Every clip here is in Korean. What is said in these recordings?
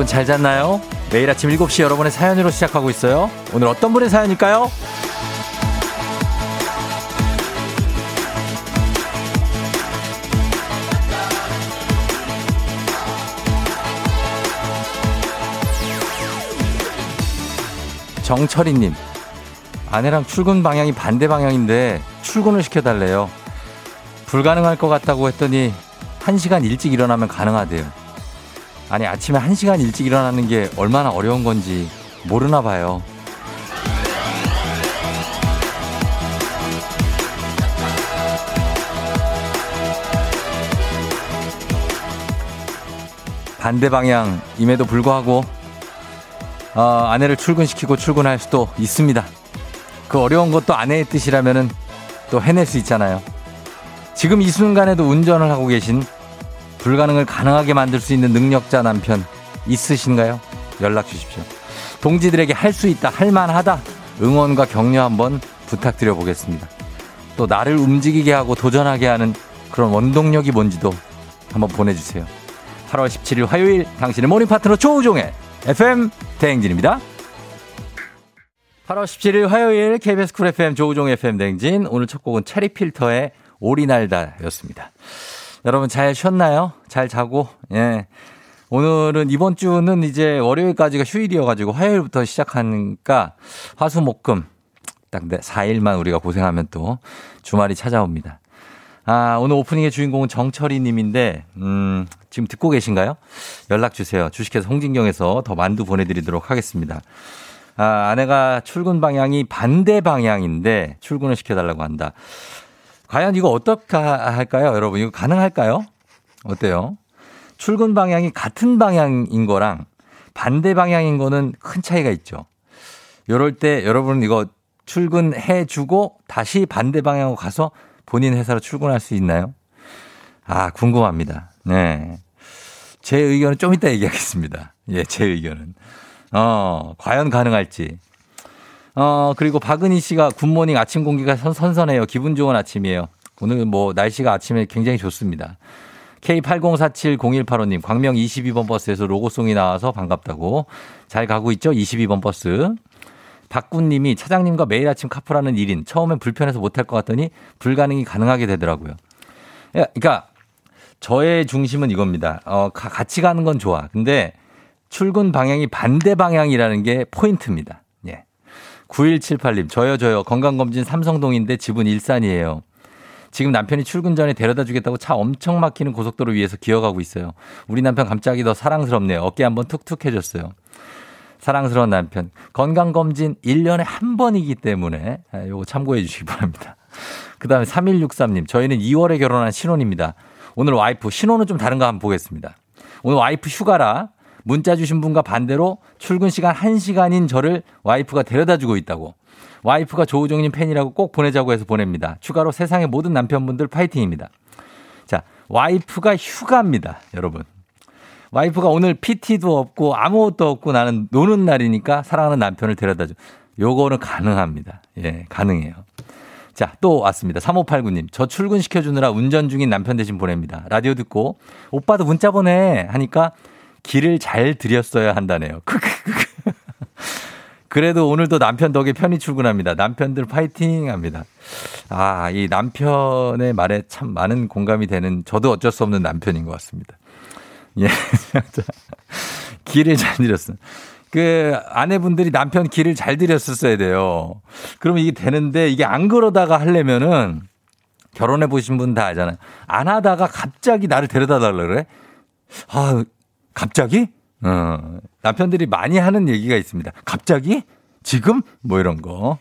여러분 잘 잤나요? 매일 아침 7시 여러분의 사연으로 시작하고 있어요. 오늘 어떤 분의 사연일까요? 정철이님, 아내랑 출근 방향이 반대 방향인데 출근을 시켜달래요. 불가능할 것 같다고 했더니 1시간 일찍 일어나면 가능하대요. 아니, 아침에 1시간 일찍 일어나는 게 얼마나 어려운 건지 모르나 봐요. 반대 방향임에도 불구하고 어, 아내를 출근시키고 출근할 수도 있습니다. 그 어려운 것도 아내의 뜻이라면은 또 해낼 수 있잖아요. 지금 이 순간에도 운전을 하고 계신 불가능을 가능하게 만들 수 있는 능력자 남편 있으신가요? 연락 주십시오. 동지들에게 할 수 있다, 할 만하다 응원과 격려 한번 부탁드려 보겠습니다. 또 나를 움직이게 하고 도전하게 하는 그런 원동력이 뭔지도 한번 보내주세요. 8월 17일 화요일 당신의 모닝 파트너 조우종의 FM 대행진입니다. 8월 17일 화요일 KBS 쿨 FM 조우종 FM 대행진 오늘 첫 곡은 체리필터의 오리날다였습니다. 여러분 잘 쉬었나요? 잘 자고 예. 오늘은 이번 주는 이제 월요일까지가 휴일이어가지고 화요일부터 시작하니까 화수목금 딱 4일만 우리가 고생하면 또 주말이 찾아옵니다. 아, 오늘 오프닝의 주인공은 정철이 님인데, 음, 지금 듣고 계신가요? 연락 주세요. 주식회사 홍진경에서 더 만두 보내드리도록 하겠습니다. 아, 아내가 출근 방향이 반대 방향인데 출근을 시켜달라고 한다. 과연 이거 어떻게 할까요, 여러분? 이거 가능할까요? 어때요? 출근 방향이 같은 방향인 거랑 반대 방향인 거는 큰 차이가 있죠. 요럴 때 여러분 이거 출근해 주고 다시 반대 방향으로 가서 본인 회사로 출근할 수 있나요? 아, 궁금합니다. 네. 제 의견은 좀 이따 얘기하겠습니다. 예, 제 의견은. 어, 과연 가능할지. 어, 그리고 박은희 씨가 굿모닝 아침 공기가 선, 선선해요. 기분 좋은 아침이에요. 오늘 뭐 날씨가 아침에 굉장히 좋습니다. K80470185님, 광명 22번 버스에서 로고송이 나와서 반갑다고. 잘 가고 있죠? 22번 버스. 박군님이 차장님과 매일 아침 카풀하는 일인 처음엔 불편해서 못할 것 같더니 불가능이 가능하게 되더라고요. 그러니까 저의 중심은 이겁니다. 어, 같이 가는 건 좋아. 근데 출근 방향이 반대 방향이라는 게 포인트입니다. 예. 9178님, 저요, 저요. 건강검진 삼성동인데 집은 일산이에요. 지금 남편이 출근 전에 데려다 주겠다고 차 엄청 막히는 고속도로 위에서 기어가고 있어요. 우리 남편 갑자기 더 사랑스럽네요. 어깨 한번 툭툭 해줬어요. 사랑스러운 남편. 건강검진 1년에 한 번이기 때문에 아, 요거 참고해 주시기 바랍니다. 그 다음에 3163님. 저희는 2월에 결혼한 신혼입니다. 오늘 와이프, 신혼은 좀 다른 거 한번 보겠습니다. 오늘 와이프 휴가라 문자 주신 분과 반대로 출근 시간 1시간인 저를 와이프가 데려다 주고 있다고. 와이프가 조우종님 팬이라고 꼭 보내자고 해서 보냅니다. 추가로 세상의 모든 남편분들 파이팅입니다. 자, 와이프가 휴가입니다. 여러분. 와이프가 오늘 PT도 없고 아무것도 없고 나는 노는 날이니까 사랑하는 남편을 데려다 줘. 요거는 가능합니다. 예, 가능해요. 자, 또 왔습니다. 3589님. 저 출근시켜주느라 운전 중인 남편 대신 보냅니다. 라디오 듣고, 오빠도 문자 보내. 하니까 길을 잘 들였어야 한다네요. 그래도 오늘도 남편 덕에 편히 출근합니다. 남편들 파이팅 합니다. 아, 이 남편의 말에 참 많은 공감이 되는 저도 어쩔 수 없는 남편인 것 같습니다. 예. 길을 잘 들였어. 그 아내분들이 남편 길을 잘 들였었어야 돼요. 그러면 이게 되는데 이게 안 그러다가 하려면은 결혼해 보신 분 다 알잖아요. 안 하다가 갑자기 나를 데려다 달라 그래? 아, 갑자기? 어, 남편들이 많이 하는 얘기가 있습니다. 갑자기? 지금? 뭐 이런 거.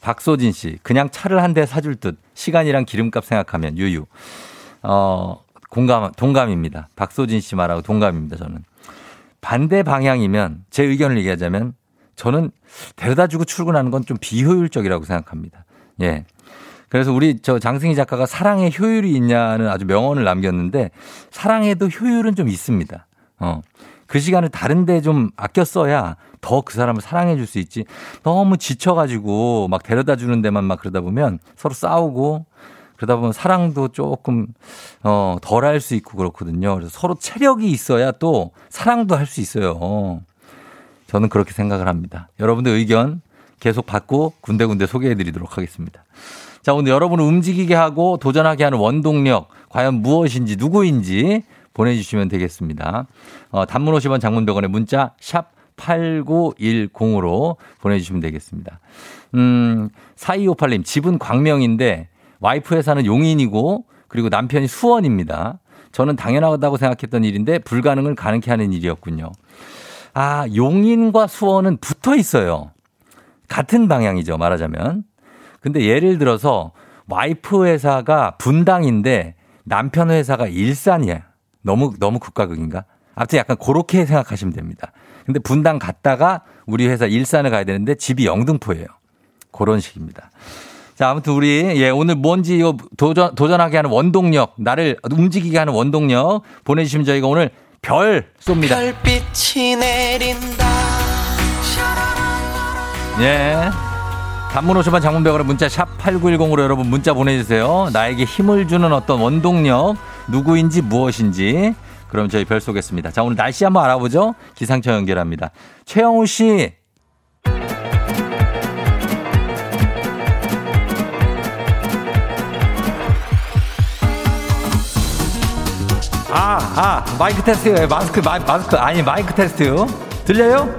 박소진 씨, 그냥 차를 한 대 사줄 듯 시간이랑 기름값 생각하면 유유. 어, 공감, 동감입니다. 박소진 씨 말하고 동감입니다, 저는. 반대 방향이면 제 의견을 얘기하자면 저는 데려다 주고 출근하는 건 좀 비효율적이라고 생각합니다. 예. 그래서 우리 저 장승희 작가가 사랑에 효율이 있냐는 아주 명언을 남겼는데 사랑에도 효율은 좀 있습니다. 어. 그 시간을 다른데 좀 아껴 써야 더 그 사람을 사랑해 줄 수 있지. 너무 지쳐가지고 막 데려다 주는 데만 막 그러다 보면 서로 싸우고 그러다 보면 사랑도 조금 어, 덜 할 수 있고 그렇거든요. 그래서 서로 체력이 있어야 또 사랑도 할 수 있어요. 저는 그렇게 생각을 합니다. 여러분들 의견 계속 받고 군데군데 소개해 드리도록 하겠습니다. 자, 오늘 여러분을 움직이게 하고 도전하게 하는 원동력 과연 무엇인지 누구인지 보내주시면 되겠습니다. 어, 단문 50원 장문병원의 문자 샵 8910으로 보내주시면 되겠습니다. 음, 4258님, 집은 광명인데 와이프 회사는 용인이고 그리고 남편이 수원입니다. 저는 당연하다고 생각했던 일인데 불가능을 가능케 하는 일이었군요. 아, 용인과 수원은 붙어 있어요. 같은 방향이죠, 말하자면. 근데 예를 들어서 와이프 회사가 분당인데 남편 회사가 일산이야. 너무, 너무 극과극인가? 아무튼 약간 그렇게 생각하시면 됩니다. 근데 분당 갔다가 우리 회사 일산을 가야 되는데 집이 영등포예요. 그런 식입니다. 자, 아무튼 우리, 예, 오늘 뭔지 도전, 도전하게 하는 원동력, 나를 움직이게 하는 원동력 보내 주시면 저희가 오늘 별 쏩니다. 별빛이 내린다. 예. 단문 50원 장문벽으로 문자 샵 8910으로 여러분 문자 보내주세요. 나에게 힘을 주는 어떤 원동력, 누구인지 무엇인지. 그럼 저희 별 쏘겠습니다. 자, 오늘 날씨 한번 알아보죠. 기상청 연결합니다. 최영우 씨. 아, 아, 마이크 테스트요. 마스크, 마, 마스크, 아니, 마이크 테스트요. 들려요?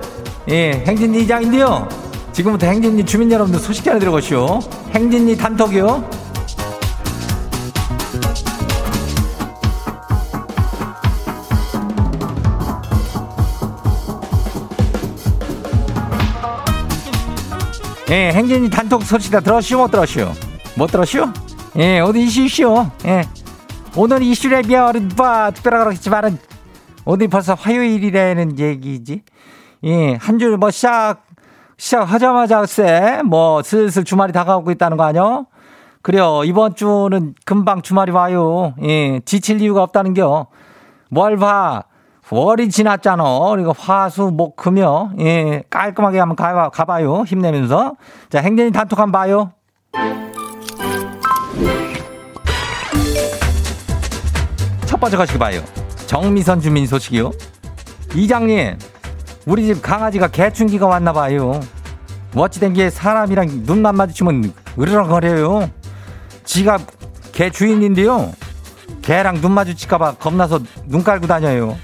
예, 행진이 이장인데요. 지금부터 행진이 주민 여러분들 소식 전해 들어가시오. 행진이 단톡이요. 예, 행진이 단톡 소식 다 들었시오, 못 들었시오? 못 들었시오? 예, 어디 이슈시오? 예. 오늘 이슈에 비하면 뭐 특별하게 그렇겠지만은 어디 벌써 화요일이라는 얘기지. 예, 한 줄 뭐 시작 시작하자마자 글쎄 뭐 슬슬 주말이 다가오고 있다는 거 아니요? 그래요. 이번 주는 금방 주말이 와요. 예, 지칠 이유가 없다는겨. 뭘 봐. 월이 지났잖아. 그리고 화수, 목, 금요. 예, 깔끔하게 한번 가, 가봐요. 힘내면서. 자, 행진이 단톡 한번 봐요. 번째 거시기 봐요. 정미선 주민 소식이요. 이장님, 우리 집 강아지가 개충기가 왔나 봐요. 멋지된 게 사람이랑 눈만 마주치면 으르렁거려요. 지가 개 주인인데요. 개랑 눈 마주칠까봐 겁나서 눈 깔고 다녀요.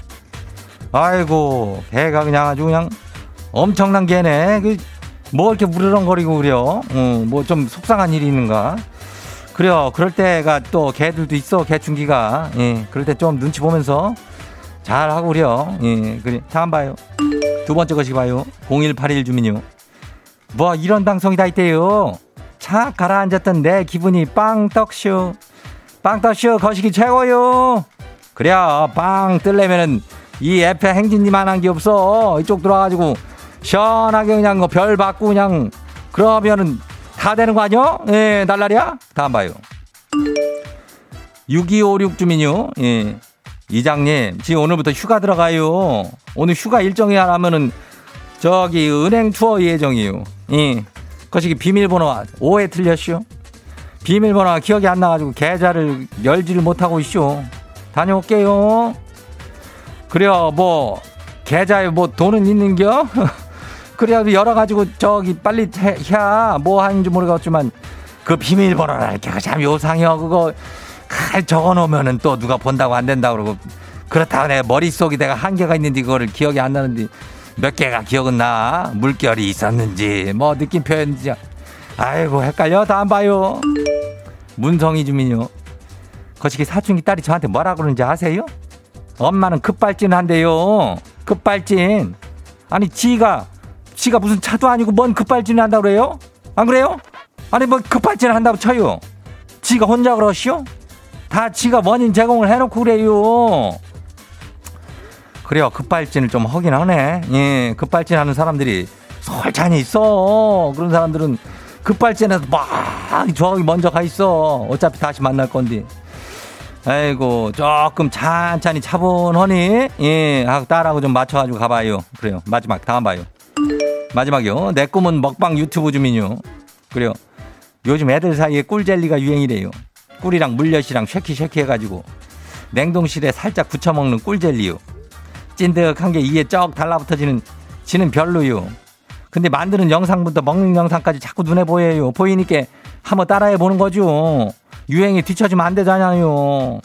아이고, 개가 그냥 아주 그냥 엄청난 개네. 그 뭐 이렇게 우르렁거리고 그래요. 어, 뭐 좀 속상한 일이 있는가. 그래요. 그럴 때가 또 개들도 있어. 개충기가. 예. 그럴 때 좀 눈치 보면서 잘 하고 그래요. 예. 그래. 다음 봐요. 두 번째 것이 봐요. 0181 주민요. 뭐 이런 방송이 다 있대요. 차 가라앉았던 내 기분이 빵떡쇼. 빵떡쇼 거시기 최고요. 그래요. 빵 뜰려면은 이 옆에 행진이만한 게 없어. 이쪽 들어와가지고 시원하게 그냥 뭐별 받고 그냥 그러면은 다 되는 거 아니요? 예, 날라리야? 다음 봐요. 6256 주민요. 예. 이장님, 지금 오늘부터 휴가 들어가요. 오늘 휴가 일정이 하면은 저기 은행 투어 예정이요. 예. 거시기 비밀번호 오해 틀렸쇼? 비밀번호가 기억이 안 나가지고 계좌를 열지를 못하고 있쇼. 다녀올게요. 그래요, 뭐, 계좌에 뭐 돈은 있는겨? 그래도 여러 가지고 저기 빨리 해 야 뭐 하는지 모르겠지만 그 비밀번호를 이렇게 참 요상해요. 그거 칼 적어 놓으면은 또 누가 본다고 안 된다고 그러고 그렇다고 내 머릿속에 내가 한계가 있는지 그거를 기억이 안 나는데 몇 개가 기억은 나. 물결이 있었는지 뭐 느낌 표현인지 아이고 헷갈려. 다음 봐요. 문성희 주민요. 거시기 사춘기 딸이 저한테 뭐라 그러는지 아세요? 엄마는 급발진 한대요. 급발진. 아니 지가 지가 무슨 차도 아니고 뭔 급발진을 한다고 그래요? 안 그래요? 아니 뭐 급발진을 한다고 쳐요. 지가 혼자 그러시오? 다 지가 원인 제공을 해놓고 그래요. 그래요. 급발진을 좀 하긴 하네. 예, 급발진 하는 사람들이 솔찬히 있어. 그런 사람들은 급발진해서 막 저기 먼저 가 있어. 어차피 다시 만날 건데. 아이고 조금 찬찬히 차분하니 예 하고 딸하고 좀 맞춰가지고 가봐요. 그래요. 마지막 다음 봐요. 마지막이요. 내 꿈은 먹방 유튜버 주민요. 그래요. 요즘 애들 사이에 꿀젤리가 유행이래요. 꿀이랑 물엿이랑 shake it shake it 해가지고 냉동실에 살짝 굳혀 먹는 꿀젤리요. 찐득한 게 이에 쩍 달라붙어지는 지는 별로요. 근데 만드는 영상부터 먹는 영상까지 자꾸 눈에 보여요. 보이니까 한번 따라해 보는 거죠. 유행에 뒤처지면 안 되잖아요.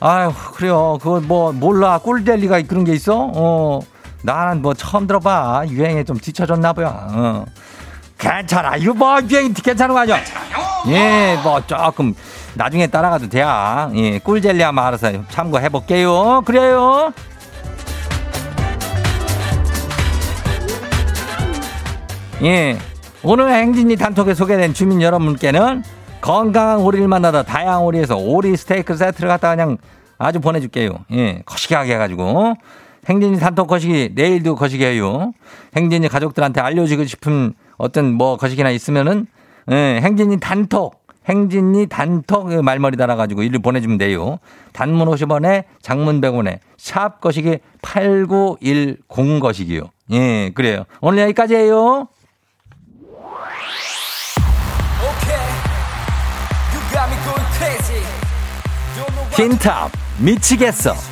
아유, 그래요. 그거 뭐, 몰라. 꿀젤리가 그런 게 있어? 어. 나는 뭐 처음 들어봐. 유행에 좀 뒤처졌나 봐요. 어. 괜찮아. 이거 뭐 유행이 괜찮은 거 아니야? 예, 뭐 조금 나중에 따라가도 돼. 예, 꿀젤리 한번 알아서 참고해 볼게요. 그래요. 예. 오늘 행진이 단톡에 소개된 주민 여러분께는 건강한 오리를 만나다 다양한 오리에서 오리 스테이크 세트를 갖다 그냥 아주 보내줄게요. 예. 거시기하게 해가지고. 행진이 단톡 거시기 내일도 거시기 해요. 행진이 가족들한테 알려주고 싶은 어떤 뭐 거시기나 있으면은 예, 행진이 단톡 행진이 단톡 말머리 달아가지고 일을 보내주면 돼요. 단문 50원에 장문 100원에 샵 거시기 8910 거시기요. 예, 그래요. 오늘 여기까지예요. 틴탑 미치겠어.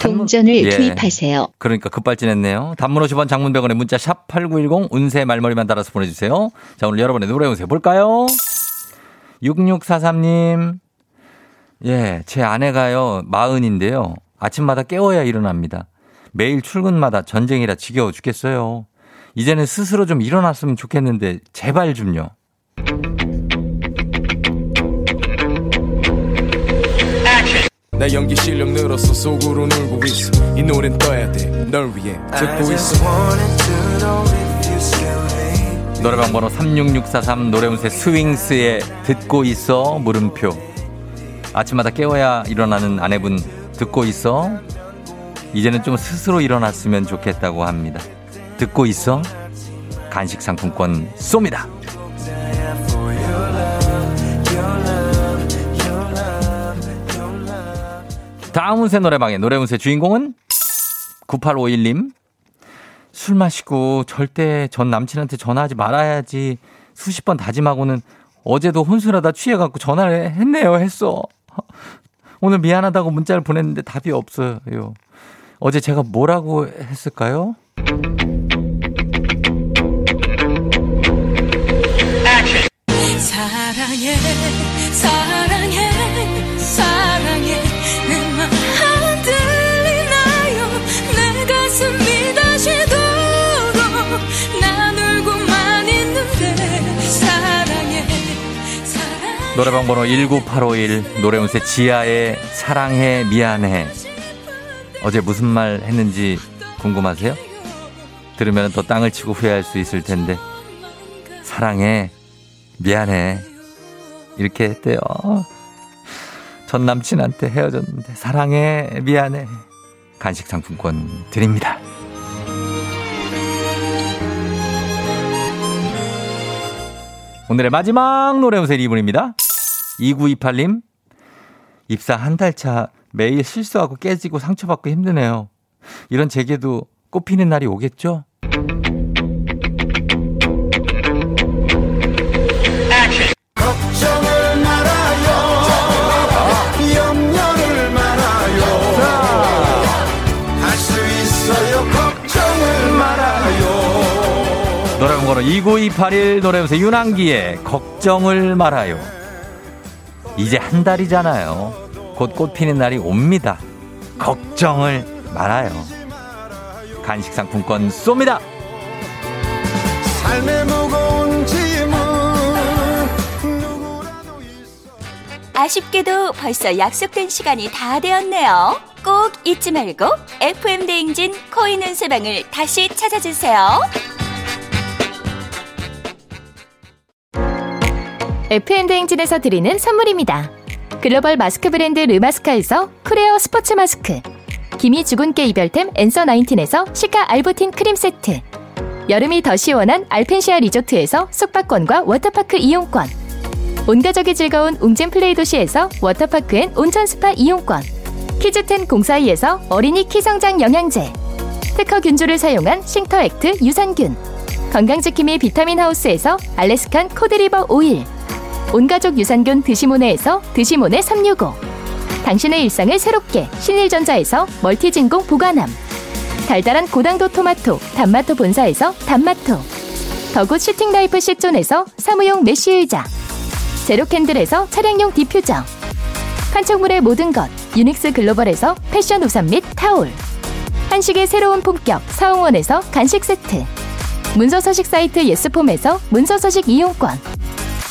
동전을 예. 투입하세요. 그러니까 급발진했네요. 단문 50원 장문 100원에 문자 샵 8910 운세 말머리만 달아서 보내주세요. 자 오늘 여러분의 노래 운세 볼까요? 6643님 예, 제 아내가요 마흔인데요. 아침마다 깨워야 일어납니다. 매일 출근마다 전쟁이라 지겨워 죽겠어요. 이제는 스스로 좀 일어났으면 좋겠는데 제발 좀요. 내 연기 실력 늘었어 속으로 놀고 있어. 이 노래는 떠야 돼널 위해 듣고 있어. 노래방 번호 36643 노래운세 스윙스에 듣고 있어 물음표. 아침마다 깨워야 일어나는 아내분 듣고 있어? 이제는 좀 스스로 일어났으면 좋겠다고 합니다. 듣고 있어? 간식 상품권 쏩니다 다음 운세 노래방의 노래 운세 주인공은 9851님 술 마시고 절대 전 남친한테 전화하지 말아야지 수십 번 다짐하고는 어제도 혼술하다 취해갖고 전화를 했네요 했어. 오늘 미안하다고 문자를 보냈는데 답이 없어요. 어제 제가 뭐라고 했을까요? 사랑해 사랑해 노래방 번호 19851 노래운세 지하의 사랑해 미안해 어제 무슨 말 했는지 궁금하세요? 들으면 더 땅을 치고 후회할 수 있을 텐데 사랑해 미안해 이렇게 했대요. 전 남친한테 헤어졌는데 사랑해 미안해 간식 상품권 드립니다. 오늘의 마지막 노래 운세 이분입니다. 2928님 입사 한 달 차 매일 실수하고 깨지고 상처받고 힘드네요. 이런 제게도 꽃피는 날이 오겠죠? 걱정을 말아요 염려를 말아요 할수 있어요 걱정을 말아요 노래방 번호 29281 노래면서 윤한기의 걱정을 말아요. 이제 한 달이잖아요. 곧 꽃 피는 날이 옵니다. 걱정을 말아요. 간식 상품권 쏩니다. 아쉽게도 벌써 약속된 시간이 다 되었네요. 꼭 잊지 말고 FM 대행진 코인 운세방을 다시 찾아주세요. FN대행진에서 드리는 선물입니다. 글로벌 마스크 브랜드 르마스카에서 크레어 스포츠 마스크. 기미 주근깨 이별템 엔서 나인틴에서 cica arbutin 크림 세트. 여름이 더 시원한 알펜시아 리조트에서 숙박권과 워터파크 이용권. 온가족이 즐거운 웅진 플레이 도시에서 워터파크 and 온천 스파 이용권. 키즈텐 공사이에서 어린이 키성장 영양제. 특허 균주를 사용한 싱터액트 유산균. 건강지킴이 비타민 하우스에서 Alaskan cod liver oil. 온가족 유산균 드시모네에서 드시모네 365. 당신의 일상을 새롭게 신일전자에서 멀티진공 보관함. 달달한 고당도 토마토 단마토 본사에서 단마토. the good sitting life 시존에서 사무용 메쉬 의자. 제로캔들에서 차량용 디퓨저. 판촉물의 모든 것 유닉스 글로벌에서 패션 우산 및 타올. 한식의 새로운 품격 사옹원에서 간식 세트. 문서서식 사이트 예스폼에서 문서서식 이용권.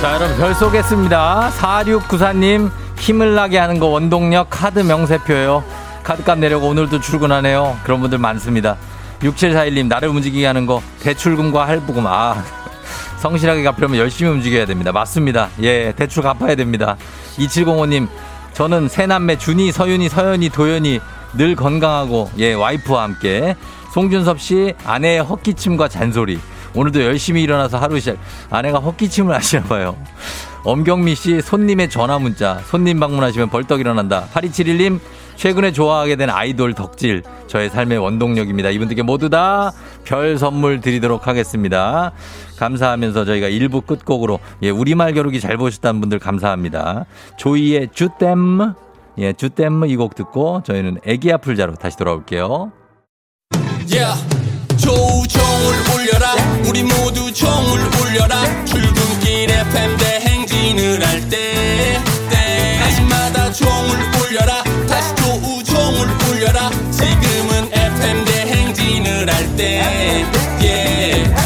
자, 여러분 별 쏘겠습니다. 4694님 힘을 나게 하는 거 원동력 카드 명세표예요. 카드값 내려고 오늘도 출근하네요. 그런 분들 많습니다. 6741님 나를 움직이게 하는 거 대출금과 할부금 아 성실하게 갚으려면 열심히 움직여야 됩니다. 맞습니다. 예, 대출 갚아야 됩니다. 2705님 저는 새남매 준이, 서윤이, 서연이, 도연이 늘 건강하고 예 와이프와 함께 송준섭 씨 아내의 헛기침과 잔소리 오늘도 열심히 일어나서 하루 시작 아내가 헛기침을 하시나 봐요. 엄경미 씨 손님의 전화 문자 손님 방문하시면 벌떡 일어난다. 8271님 최근에 좋아하게 된 아이돌 덕질 저의 삶의 원동력입니다. 이분들께 모두 다 별 선물 드리도록 하겠습니다. 감사하면서 저희가 1부 끝곡으로 예 우리말 겨루기 잘 보셨다는 분들 감사합니다. 조이의 주댐 예 주댐 이 곡 듣고 저희는 애기야 풀자로 다시 돌아올게요. Yeah. 우리 모두 종을 울려라. 출근길 FM 대행진을 할 때 때마다 종을 울려라. 다시 조우종을 울려라. 지금은 FM 대행진을 할때 yeah.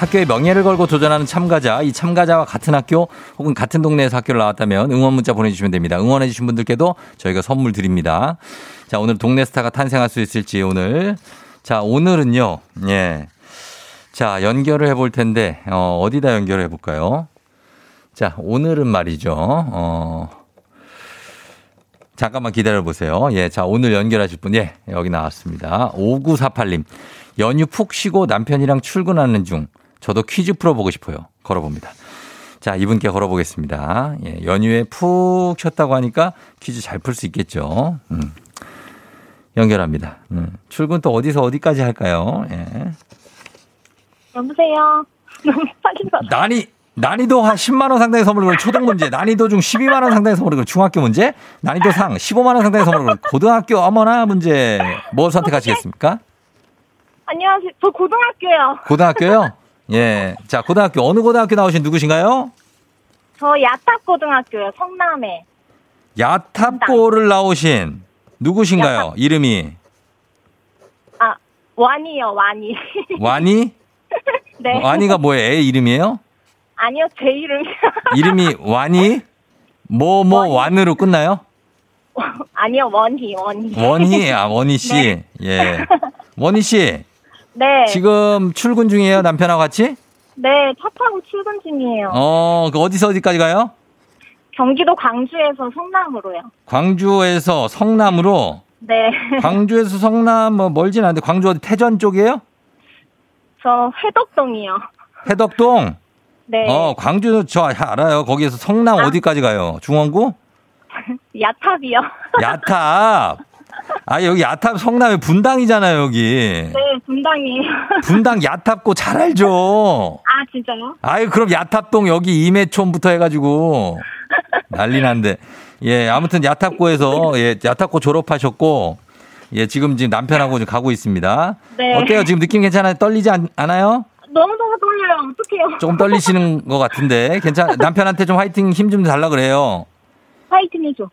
학교의 명예를 걸고 도전하는 참가자, 이 참가자와 같은 학교 혹은 같은 동네에서 학교를 나왔다면 응원 문자 보내주시면 됩니다. 응원해주신 분들께도 저희가 선물 드립니다. 자, 오늘 동네 스타가 탄생할 수 있을지 오늘. 자, 오늘은요, 예. 자, 연결을 해볼 텐데, 어, 어디다 연결을 해볼까요? 자, 오늘은 말이죠, 어, 잠깐만 기다려 보세요. 예, 자, 오늘 연결하실 분, 예, 여기 나왔습니다. 5948님. 연휴 푹 쉬고 남편이랑 출근하는 중. 저도 퀴즈 풀어보고 싶어요. 걸어봅니다. 자, 이분께 걸어보겠습니다. 예, 연휴에 푹 쉬었다고 하니까 퀴즈 잘 풀 수 있겠죠. 음. 연결합니다. 음. 출근 또 어디서 어디까지 할까요? 예. 여보세요. 너무 빨리 받아. 난이, 난이도 한 10만 원 상당의 선물을 거는 초등 문제, 난이도 중 12만 원 상당의 선물을 거는 중학교 문제, 난이도 상 15만 원 상당의 선물을 거는 고등학교 어머나 문제. 뭐 선택하시겠습니까? 안녕하세요. 저 고등학교요. 고등학교요? 예. 자, 고등학교 어느 고등학교 나오신 누구신가요? 저 야탑고등학교요. 성남에. 야탑고를 나오신 누구신가요? 이름이 아, 완이요, 완이. 와니? 네. 와니가 뭐예요? 애 이름이에요? 아니요, 제 이름이. 이름이 와니? 뭐, 뭐, 완으로 끝나요? 아니요, 원희, 원희. 원희, 아, 원희 씨. 네. 예. 원희 씨, 네. 지금 출근 중이에요? 남편하고 같이? 네, 차 타고 출근 중이에요. 어, 그 어디서 어디까지 가요? 경기도 광주에서 성남으로요. 광주에서 성남으로. 네. 광주에서 성남, 뭐, 멀진 않은데, 광주 어디 태전 쪽이에요? 저 회덕동이요. 해덕동? 네. 어, 광주 저 알아요. 거기에서 성남 어디까지 가요? 중원구? 야탑이요. 야탑. 아, 여기 야탑 성남의 분당이잖아요, 여기. 네, 분당이에요. 분당 야탑고 잘 알죠? 아, 진짜요? 아유, 그럼 야탑동 여기 임해촌부터 해가지고 난리 난데. 예, 아무튼 야탑고에서 예, 야탑고 졸업하셨고, 예, 지금 지금 남편하고 지금 가고 있습니다. 네. 어때요? 지금 느낌 괜찮아요? 떨리지 않, 않아요? 너무너무 떨려요. 어떡해요. 조금 떨리시는 것 같은데. 괜찮, 남편한테 좀 화이팅 힘 좀 달라 그래요. 파이팅 해줘.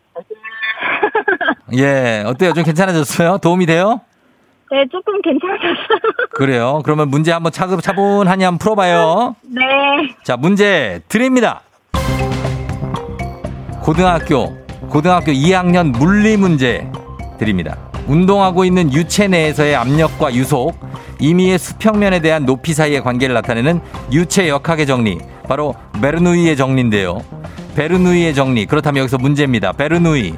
예, 어때요? 좀 괜찮아졌어요? 도움이 돼요? 네, 조금 괜찮았어요. 그래요. 그러면 문제 한번 차근, 차분하니 한번 풀어봐요. 네. 자, 문제 드립니다. 고등학교, 고등학교 2학년 물리 문제 드립니다. 운동하고 있는 유체 내에서의 압력과 유속, 임의의 수평면에 대한 높이 사이의 관계를 나타내는 유체 역학의 정리, 바로 베르누이의 정리인데요. 베르누이의 정리. 그렇다면 여기서 문제입니다. 베르누이.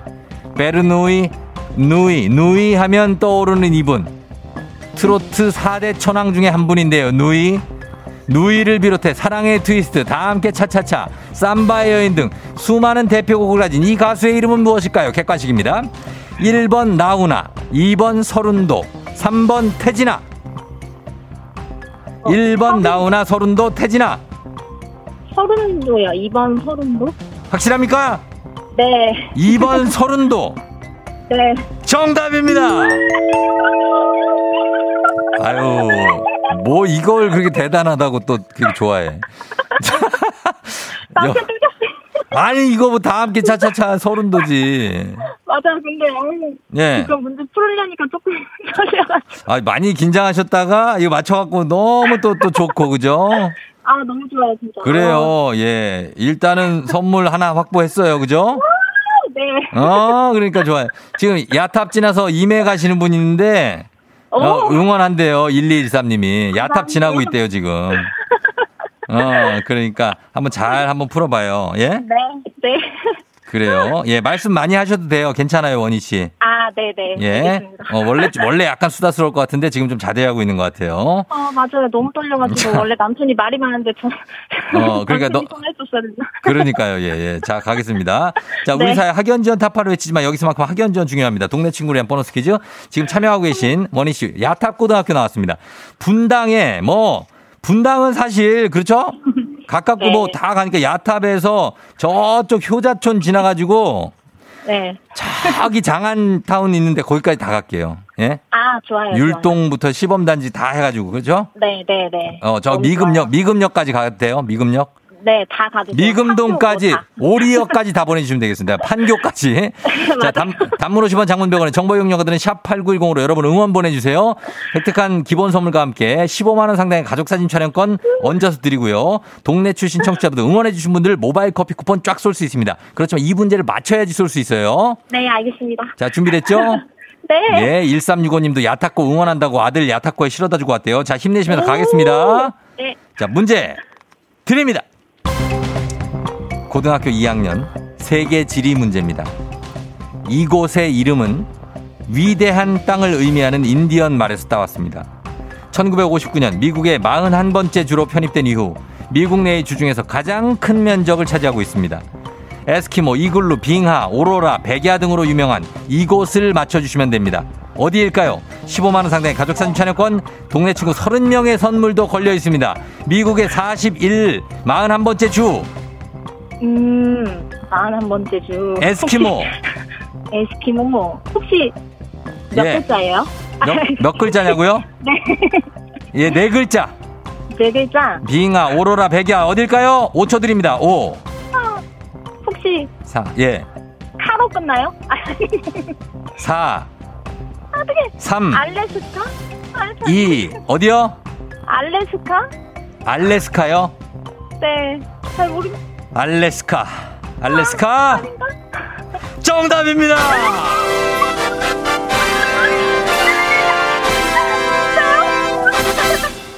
베르누이, 누이, 누이 하면 떠오르는 이분. 트로트 4대 천왕 중에 한 분인데요. 누이. 누이를 비롯해 사랑의 트위스트, 다 함께 차차차, 삼바의 여인 등 수많은 대표곡을 가진 이 가수의 이름은 무엇일까요? 객관식입니다. 1번 나훈아, 2번 서른도, 3번 태진아. 1번 나훈아, 서른도, 태진아. 서른도요. 2번 서른도? 확실합니까? 네. 2번 서른도. 네. 정답입니다. 아유, 뭐 이걸 그렇게 대단하다고 또 그렇게 좋아해. 여-. 아니 이거 뭐 다 함께 차차차 서른도지. 맞아요. 근데 예. 이거 문제 풀으려니까 조금 떨려가지고. 아 많이 긴장하셨다가 이거 맞춰갖고 너무 또또 좋고 그죠? 아, 너무 좋아요, 진짜. 그래요. 예. 일단은 선물 하나 확보했어요. 그죠? 아, 네. 어, 그러니까 좋아요. 지금 야탑 지나서 임해 가시는 분 있는데 어, 오. 응원한대요. 1213님이. 야탑 지나고 있대요, 지금. 어, 그러니까 한번 잘 한번 풀어봐요. 예? 네. 네. 그래요. 예, 말씀 많이 하셔도 돼요. 괜찮아요, 원희 씨. 아, 네네. 예. 알겠습니다. 어, 원래, 원래 약간 수다스러울 것 같은데 지금 좀 자제하고 있는 것 같아요. 어, 맞아요. 너무 떨려가지고. 원래 남편이 말이 많은데 저. 어, 그러니까 너-? 그러니까요, 예, 예. 자, 가겠습니다. 자, 우리 네. 사회 학연 지원 타파를 외치지만 여기서만큼 학연 지원 중요합니다. 동네 친구를 위한 보너스 퀴즈. 지금 참여하고 계신 원희 씨, 야탑고등학교 나왔습니다. 분당에 뭐, 분당은 사실, 그렇죠? 가깝고 네. 뭐다 가니까 야탑에서 저쪽 효자촌 지나가지고 네. 저기 장안타운 있는데 거기까지 다 갈게요. 예? 아, 좋아요. 율동부터 시범단지 다 해가지고, 그렇죠? 네, 네, 네. 어, 저 미금역, 좋아요. 미금역까지 가도 돼요? 미금역? 네, 다 돼요. 미금동까지 오리역까지 다 보내주시면 되겠습니다. 판교까지. 자, 단, 단문 50원 장문병원의 정보 이용료들은 샵8910으로 여러분 응원 보내주세요. 획득한 기본 선물과 함께 15만원 상당의 가족사진 촬영권 얹어서 드리고요. 동네 출신 청취자분들 응원해주신 분들 모바일 커피 쿠폰 쫙 쏠 수 있습니다. 그렇지만 이 문제를 맞춰야지 쏠 수 있어요. 네, 알겠습니다. 자, 준비됐죠? 네. 예, 1365님도 야탁고 응원한다고 아들 야탁고에 실어다 주고 왔대요. 자, 힘내시면서 가겠습니다. 네. 자, 문제 드립니다. 고등학교 2학년 세계 지리 문제입니다. 이곳의 이름은 위대한 땅을 의미하는 인디언 말에서 따왔습니다. 1959년 미국의 41번째 주로 편입된 이후 미국 내의 주 중에서 가장 큰 면적을 차지하고 있습니다. 에스키모, 이글루, 빙하, 오로라, 백야 등으로 유명한 이곳을 맞춰주시면 됩니다. 어디일까요? 15만원 상당의 가족사진 촬영권, 동네 친구 30명의 선물도 걸려 있습니다. 미국의 41, 41번째 주, 음, 41번째 주. 에스키모. 에스키모. 혹시 몇 예. 글자예요? 몇, 몇 글자냐고요? 네. 예, 네 글자. 네 글자. 빙하, 오로라, 백야, 어딜까요? 5초 드립니다. 5, 혹시 4, 예, 카로 끝나요? 아, 4, 어떻게? 3, 알래스카? 아, 2, 어디요? 알래스카? 알래스카요? 네. 잘 모르. 알래스카. 알래스카? 정답입니다!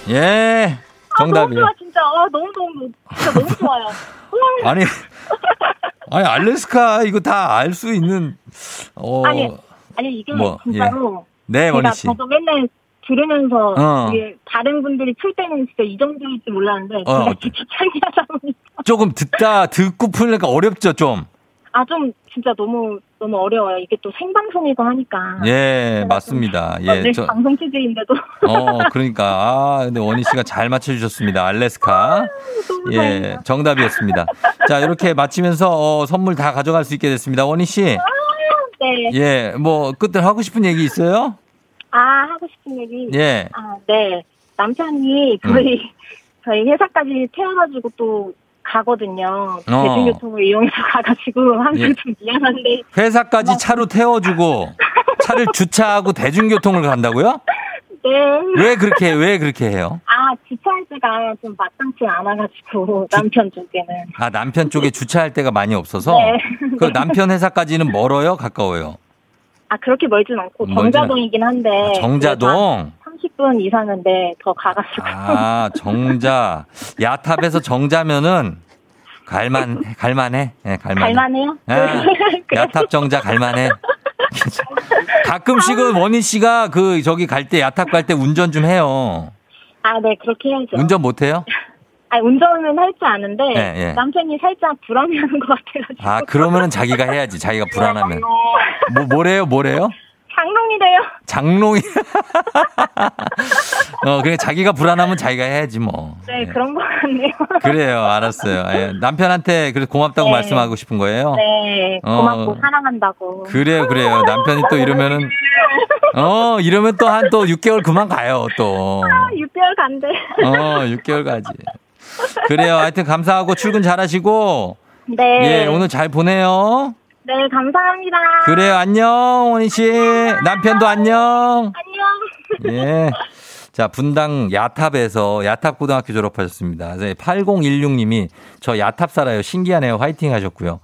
예, 아, 너무 정답이에요. 좋아 진짜. 아, 너무 너무 진짜 너무 좋아요. 아니, 아니, 알래스카 이거 다 알 수 있는, 어, 아니 아니 이게 뭐, 진짜로 네, 제가 원희 씨. 저도 맨날 들으면서 어. 이게 다른 분들이 풀 때는 진짜 이 정도일 줄 몰랐는데 어, 제가? 직접 참여하다 보니까 조금 듣다, 듣고 풀니까 어렵죠, 좀. 아 좀 진짜 너무 너무 어려워요. 이게 또 생방송이고 하니까. 예, 맞습니다. 어, 예, 네, 저, 방송 취지인데도 어, 그러니까. 아, 근데 원희 씨가 잘 맞춰주셨습니다. 알래스카. 너무 예, 다행이다. 정답이었습니다. 자, 이렇게 마치면서 어, 선물 다 가져갈 수 있게 됐습니다. 원희 씨. 네. 예, 뭐, 끝들 하고 싶은 얘기 있어요? 아 하고 싶은 얘기. 예. 아 네. 남편이 저희 저희 회사까지 태워가지고 또 가거든요. 어. 대중교통을 이용해서 가가지고 항상 예. 좀 미안한데 회사까지 차로 태워주고 차를 주차하고 대중교통을 간다고요? 네. 왜 그렇게, 왜 그렇게 해요? 아 주차할 때가 좀 마땅치 않아가지고 남편 쪽에는. 아, 남편 쪽에 주차할 데가 많이 없어서? 네. 그 남편 회사까지는 멀어요? 가까워요? 아 그렇게 멀진 않고 멀진 정자동이긴 한데. 아, 정자동? 30분 이상인데 더 가가지고. 아, 정자. 야탑에서 정자면은 갈만, 갈만해. 예, 갈만해. 갈만해요? 예, 그래서- 야탑 정자 갈만해. 가끔씩은 원희 씨가 그 저기 갈 때 야탑 갈 때 운전 좀 해요. 아, 네, 그렇게 해야죠. 운전 못 해요? 아, 운전은 할 줄 아는데 예, 예. 남편이 살짝 불안해하는 것 같아가지고. 아, 그러면은 자기가 해야지. 자기가 불안하면. 뭐 뭐래요? 뭐래요? 장롱이래요. 장롱이. 어, 그래 자기가 불안하면 자기가 해야지 뭐. 네, 예. 그런 것 같네요. 그래요. 알았어요. 예. 남편한테 그래 고맙다고 네. 말씀하고 싶은 거예요? 네, 고맙고 어. 사랑한다고. 그래요, 그래요. 남편이 또 이러면은, 어, 이러면 또 한또 6개월 그만 가요, 또. 6개월 간대. 어, 6개월 가지. 그래요. 하여튼 감사하고 출근 잘 하시고, 네. 예, 오늘 잘 보내요. 네, 감사합니다. 그래요, 안녕, 원희 씨. 남편도 안녕. 안녕. 예. 자, 분당 야탑에서 야탑 고등학교 졸업하셨습니다. 8016님이 저 야탑 살아요. 신기하네요. 화이팅 하셨고요.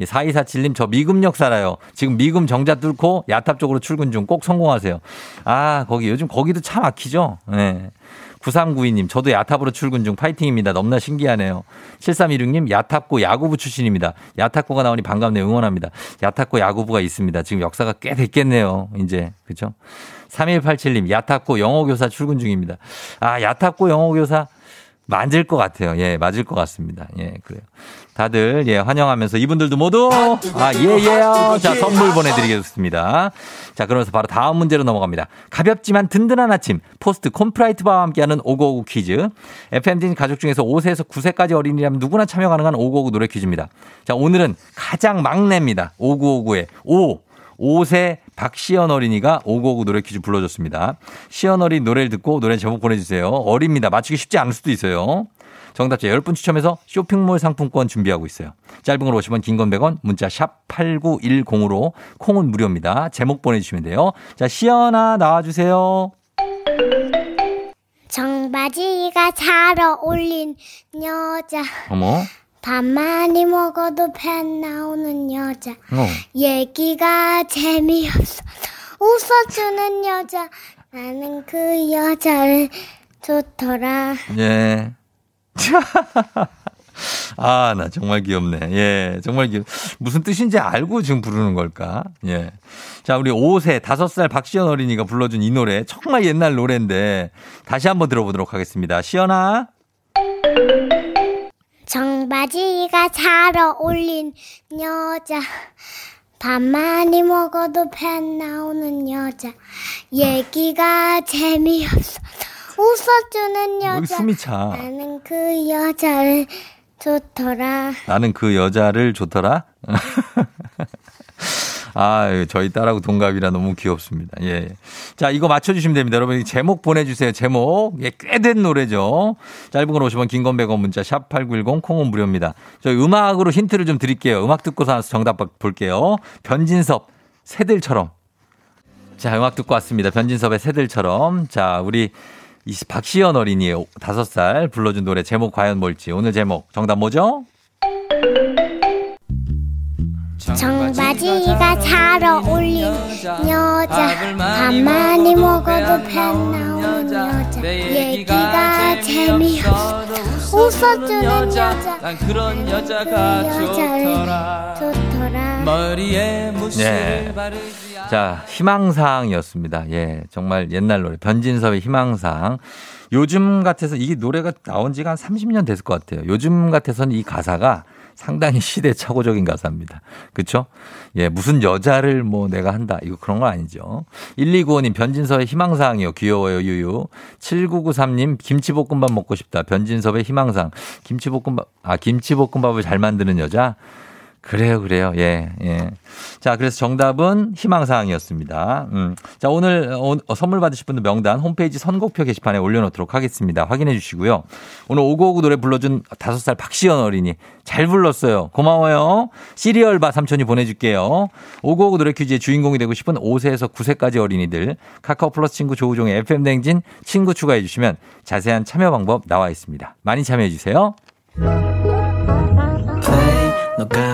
4247님 저 미금역 살아요. 지금 미금 정자 뚫고 야탑 쪽으로 출근 중 꼭 성공하세요. 아, 거기 요즘 거기도 차 막히죠? 예. 9392님, 저도 야탑으로 출근 중 파이팅입니다. 너무나 신기하네요. 7316님, 야탑고 야구부 출신입니다. 야탑고가 나오니 반갑네요. 응원합니다. 야탑고 야구부가 있습니다. 지금 역사가 꽤 됐겠네요. 이제. 그죠? 3187님, 야탑고 영어교사 출근 중입니다. 아, 야탑고 영어교사 맞을 것 같아요. 예, 맞을 것 같습니다. 예, 그래요. 다들, 예, 환영하면서 이분들도 모두, 아, 예, 예요. 자, 선물 보내 드리겠습니다. 자, 그러면서 바로 다음 문제로 넘어갑니다. 가볍지만 든든한 아침, 포스트 콘푸라이트 바와 함께하는 오구오구 퀴즈. FM댕진 가족 중에서 5세에서 9세까지 어린이라면 누구나 참여 가능한 오구오구 노래 퀴즈입니다. 자, 오늘은 가장 막내입니다. 오구오구의 오. 5세 박시연 어린이가 오구오구 노래 퀴즈 불러줬습니다. 시연 어린 노래를 듣고 노래 제목 보내주세요. 어립니다. 맞추기 쉽지 않을 수도 있어요. 정답자 10분 추첨해서 쇼핑몰 상품권 준비하고 있어요. 짧은 걸 50원, 긴 건 100원, 문자 샵 8910으로 콩은 무료입니다. 제목 보내주시면 돼요. 자, 시연아 나와주세요. 청바지가 잘 어울린 여자 어머. 밥 많이 먹어도 배 나오는 여자 어. 얘기가 재미없어 웃어주는 여자 나는 그 여자를 좋더라 예. 아, 나 정말 귀엽네. 예, 정말 귀엽. 무슨 뜻인지 알고 지금 부르는 걸까? 예. 자, 우리 5세, 5살 박시연 어린이가 불러준 이 노래, 정말 옛날 노래인데, 다시 한번 들어보도록 하겠습니다. 시연아. 청바지가 잘 어울린 여자 밥 많이 먹어도 배 나오는 여자. 얘기가 재미없어. 웃어주는 여자. 숨이 차. 나는 그 여자를 좋더라. 나는 그 여자를 좋더라. 아, 저희 딸하고 동갑이라 너무 귀엽습니다. 예. 자, 이거 맞춰주시면 됩니다. 여러분, 제목 보내주세요. 제목. 예, 꽤 된 노래죠. 짧은 걸 50원, 긴 건 100원 문자, 샵8910, 콩은 무료입니다. 저희 음악으로 힌트를 좀 드릴게요. 음악 듣고 나서 정답 볼게요. 변진섭, 새들처럼. 자, 음악 듣고 왔습니다. 변진섭의 새들처럼. 자, 우리 이 박시연 어린이의 다섯 살 불러준 노래 제목 과연 뭘지. 오늘 제목 정답 뭐죠? 청바지가 잘 어울린 여자. 밥 많이 먹어도 배 나오는 여자. 얘기가 재미없어. 웃어주는 여자. 난 그런 그 여자가 좋더라 좋더라. 머리에 네. 바르지 않 자, 희망사항이었습니다. 예, 정말 옛날 노래. 변진섭의 희망사항. 요즘 같아서 이게 노래가 나온 지가 한 30년 됐을 것 같아요. 요즘 같아서는 이 가사가 상당히 시대착오적인 가사입니다. 그쵸? 예, 무슨 여자를 뭐 내가 한다. 이거 그런 건 아니죠. 1295님, 변진섭의 희망사항이요. 귀여워요, 유유. 7993님, 김치볶음밥 먹고 싶다. 변진섭의 희망사항. 김치볶음밥, 아, 김치볶음밥을 잘 만드는 여자? 그래요, 그래요. 예, 예. 자, 그래서 정답은 희망사항이었습니다. 음. 자, 오늘 어, 어, 선물 받으실 분들 명단 홈페이지 선곡표 게시판에 올려놓도록 하겠습니다. 확인해 주시고요. 오늘 오고오구 노래 불러준 다섯 살 박시연 어린이 잘 불렀어요. 고마워요. 시리얼바 삼촌이 보내줄게요. 오고오구 노래 퀴즈의 주인공이 되고 싶은 5세에서 9세까지 어린이들 카카오 플러스 친구 조우종의 FM 댕진 친구 추가해 주시면 자세한 참여 방법 나와 있습니다. 많이 참여해 주세요.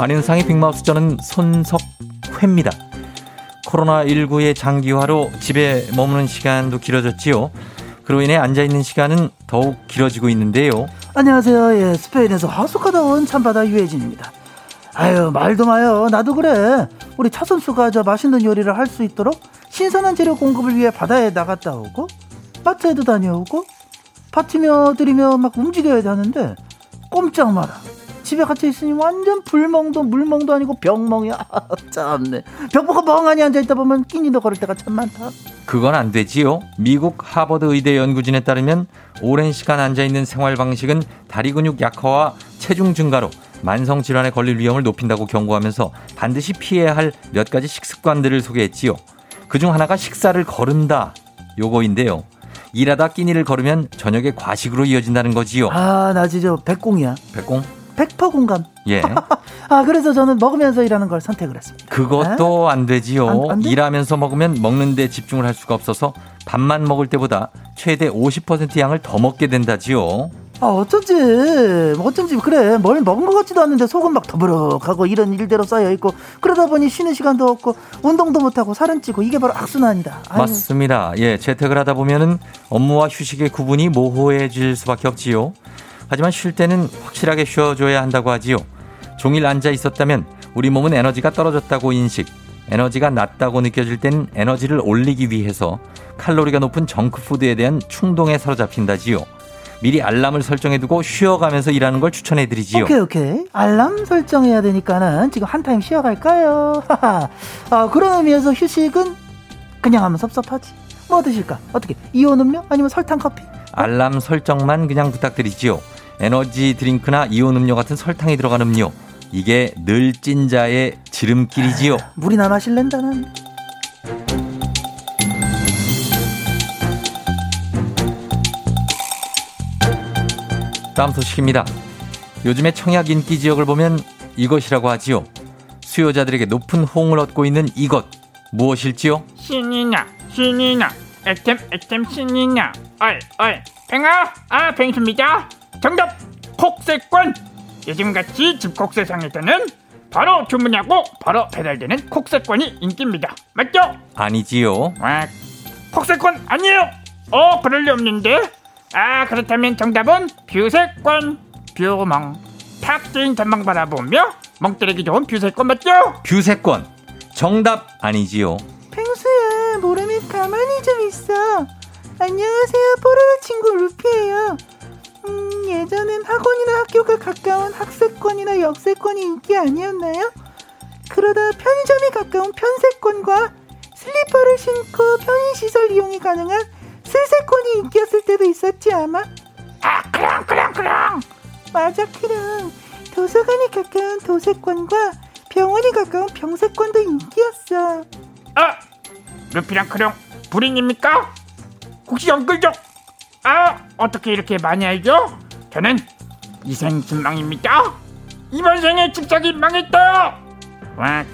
안윤상의 빅마우스 저는 손석회입니다. 코로나19의 장기화로 집에 머무는 시간도 길어졌지요. 그로 인해 앉아있는 시간은 더욱 길어지고 있는데요. 안녕하세요. 예, 스페인에서 하숙하다 온 참바다 유혜진입니다. 아유, 말도 마요. 나도 그래. 우리 차 선수가 저 맛있는 요리를 할 수 있도록 신선한 재료 공급을 위해 바다에 나갔다 오고, 마트에도 다녀오고, 파티며 들이며 막 움직여야 하는데, 꼼짝 마라. 집에 갇혀 있으니 완전 불멍도 물멍도 아니고 병멍이야. 참네. 벽보고 멍하니 앉아 있다 보면 끼니도 걸을 때가 참 많다. 그건 안 되지요. 미국 하버드 의대 연구진에 따르면 오랜 시간 앉아 있는 생활 방식은 다리 근육 약화와 체중 증가로 만성 질환에 걸릴 위험을 높인다고 경고하면서 반드시 피해야 할 몇 가지 식습관들을 소개했지요. 그중 하나가 식사를 거른다. 요거인데요. 일하다 끼니를 걸으면 저녁에 과식으로 이어진다는 거지요. 아, 나 진짜 백공이야. 백공? 백퍼 공감. 예. 아, 그래서 저는 먹으면서 일하는 걸 선택을 했습니다. 그것도 안 되지요. 안- 안 돼? 일하면서 먹으면 먹는데 집중을 할 수가 없어서 밥만 먹을 때보다 최대 50% 양을 더 먹게 된다지요. 아, 어쩐지, 어쩐지, 그래. 뭘 먹은 것 같지도 않는데 속은 막 더부룩하고 이런 일대로 쌓여있고, 그러다 보니 쉬는 시간도 없고, 운동도 못하고 살은 찌고, 이게 바로 악순환이다. 아유, 맞습니다. 예, 재택을 하다 보면은 업무와 휴식의 구분이 모호해질 수밖에 없지요. 하지만 쉴 때는 확실하게 쉬어줘야 한다고 하지요. 종일 앉아 있었다면 우리 몸은 에너지가 떨어졌다고 인식, 에너지가 낮다고 느껴질 땐 에너지를 올리기 위해서 칼로리가 높은 정크푸드에 대한 충동에 사로잡힌다지요. 미리 알람을 설정해두고 쉬어가면서 일하는 걸 추천해드리지요. 오케이, 오케이. 알람 설정해야 되니까는 지금 한 타임 쉬어갈까요? 아, 그런 의미에서 휴식은 그냥 하면 섭섭하지. 뭐 드실까? 어떻게? 이온 음료? 아니면 설탕 커피? 알람 설정만 그냥 부탁드리지요. 에너지 드링크나 이온 음료 같은 설탕이 들어간 음료. 이게 늘 찐자의 지름길이지요. 물이나 마실랜다는. 다음 소식입니다. 요즘에 청약 인기 지역을 보면 이것이라고 하지요. 수요자들에게 높은 호응을 얻고 있는 이것. 무엇일지요? 신이나 애템 애템 신이나 어이 어이 팽아 아 팽수입니다 정답 콕세권 요즘같이 집콕 세상에서는 바로 주문하고 바로 배달되는 콕세권이 인기입니다 맞죠? 아니지요. 와 콕세권 아니에요 어 그럴 리 없는데 아 그렇다면 정답은 뷰세권 뷰멍 탁 트인 전망 바라보며 멍 때리기 좋은 뷰세권 맞죠? 뷰세권. 정답 아니지요. 펭수야 모르면 가만히 좀 있어 안녕하세요 뽀로로 친구 루피예요 음 예전엔 학원이나 학교가 가까운 학세권이나 역세권이 인기 아니었나요? 그러다 편의점이 가까운 편세권과 슬리퍼를 신고 편의시설 이용이 가능한 슬세권이 인기였을 때도 있었지 아마 아 그랑 그랑 그랑 맞아 그럼 도서관이 가까운 도세권과 병원이 가까운 병세권도 인기였어 아 루피랑 크롱 불인입니까? 혹시 엉글적? 아 어떻게 이렇게 많이 알죠? 저는 이생 신망입니다 이번 생에 집착이 망했다 와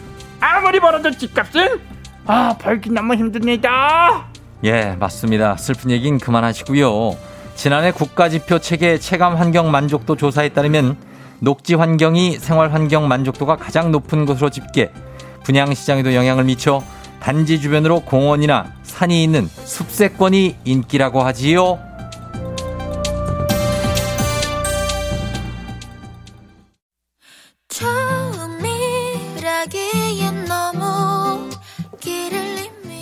아무리 벌어도 집값은 아 벌기 너무 힘듭니다 예, 맞습니다. 슬픈 얘기는 그만하시고요. 지난해 국가지표 체계 체감 환경 만족도 조사에 따르면 녹지 환경이 생활 환경 만족도가 가장 높은 것으로 집계. 분양 시장에도 영향을 미쳐 단지 주변으로 공원이나 산이 있는 숲세권이 인기라고 하지요.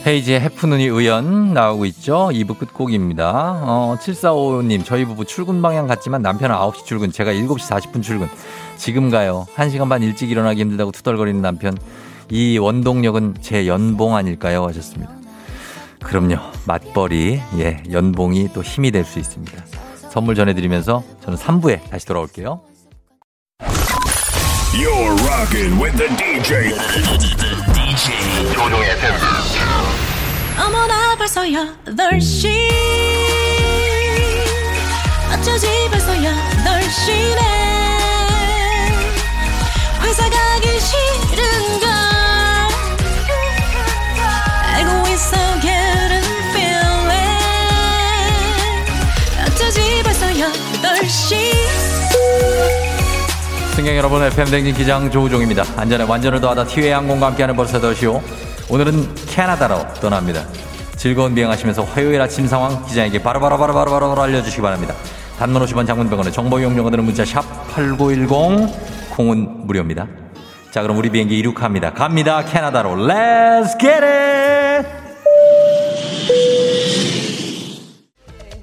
헤이지의 해프눈이 의연 나오고 있죠. 2부 끝곡입니다. 어, 7455님, 저희 부부 출근 방향 같지만 남편은 9시 출근, 제가 7시 40분 출근. 지금 가요. 1시간 반 일찍 일어나기 힘들다고 투덜거리는 남편. 이 원동력은 제 연봉 아닐까요? 하셨습니다. 그럼요. 맞벌이, 예, 연봉이 또 힘이 될 수 있습니다. 선물 전해드리면서 저는 3부에 다시 돌아올게요. You're rocking with the DJ. DJ 조종의 FM. 벌써 8시 어쩌지 벌써 8시네 회사 가기 싫은걸 알고 있어 getting feeling 어쩌지 벌써 8시 승객 여러분, FM댕진 기장 조우종입니다. 안전에 완전을 더하다 티웨이 항공과 함께하는 벌써 더쇼. 오늘은 캐나다로 떠납니다. 즐거운 비행하시면서 화요일 아침 상황 기장에게 바로바로바로바로바로 알려주시기 바랍니다. 단문 50원 장문병원의 정보 이용료가 드는 문자 샵 8910 콩은 무료입니다. 자 그럼 우리 비행기 이륙합니다. 갑니다. 캐나다로 Let's get!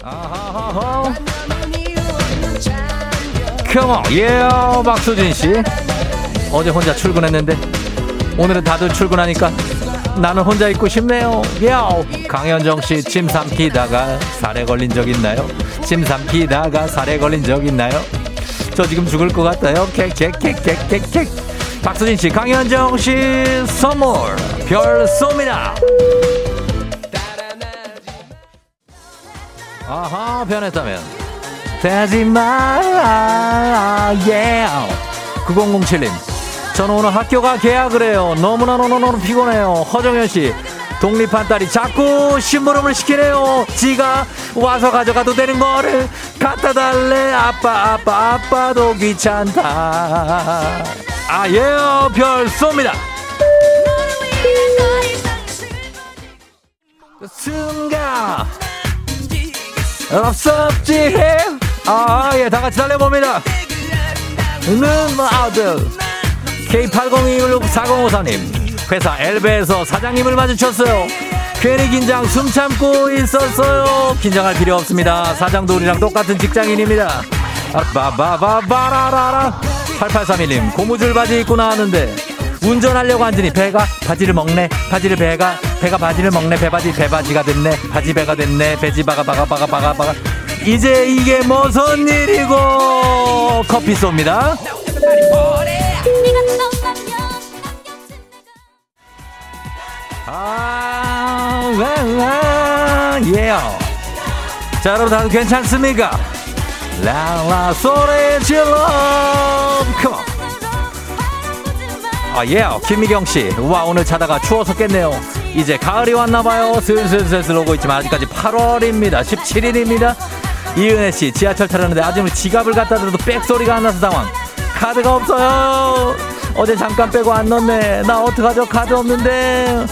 아하하하. Come on, yeah, 박수진 씨. 어제 혼자 출근했는데 오늘은 다들 출근하니까 나는 혼자 있고 싶네요. 야, 강현정 씨, 침 삼키다가 살에 걸린 적 있나요? 침 삼키다가 살에 걸린 적 있나요? 저 지금 죽을 것 같아요. 객객객객객객. 박수진 씨, 강현정 씨 선물 별 쏩니다. 아하, 변했다면. 되지 마, 예. 9007님. 저는 오늘 학교가 계약을 해요. 너무나 너무너무 피곤해요. 허정현 씨. 독립한 딸이 자꾸 심부름을 시키네요. 지가 와서 가져가도 되는 거를 갖다 달래. 아빠, 아빠, 아빠도 귀찮다. 아, 예요. 별 쏩니다. 순간. 없었지. 아, 예, 다 같이 달려봅니다. 는 뭐, 아들. K80214054님. 회사 엘베에서 사장님을 마주쳤어요. 괜히 긴장 숨 참고 있었어요. 긴장할 필요 없습니다. 사장도 우리랑 똑같은 직장인입니다. 아, 바바바바라라라. 8831님, 고무줄 바지 입고 나왔는데, 운전하려고 앉으니 배가 바지를 먹네. 바지를 배가, 배가 바지를 먹네. 배바지, 배바지가 됐네. 바지 배가 됐네. 배지 바가 바가 바가 바가 바가. 이제 이게 무슨 일이고, 커피 쏩니다. 아, 와, 예. 자, 여러분 다들 괜찮습니까? 라라 소리 질러 컴온 아, 예. 김미경 씨. 와, 오늘 자다가 추워서 깼네요. 이제 가을이 왔나봐요. 슬슬슬슬 오고 있지만 아직까지 8월입니다. 17일입니다. 이은혜 씨 지하철 타려는데 아직은 지갑을 갖다 대도 백소리가 안 나서 당황. 카드가 없어요. 어제 잠깐 빼고 안 넣네. 나 어떡하죠? 카드 없는데.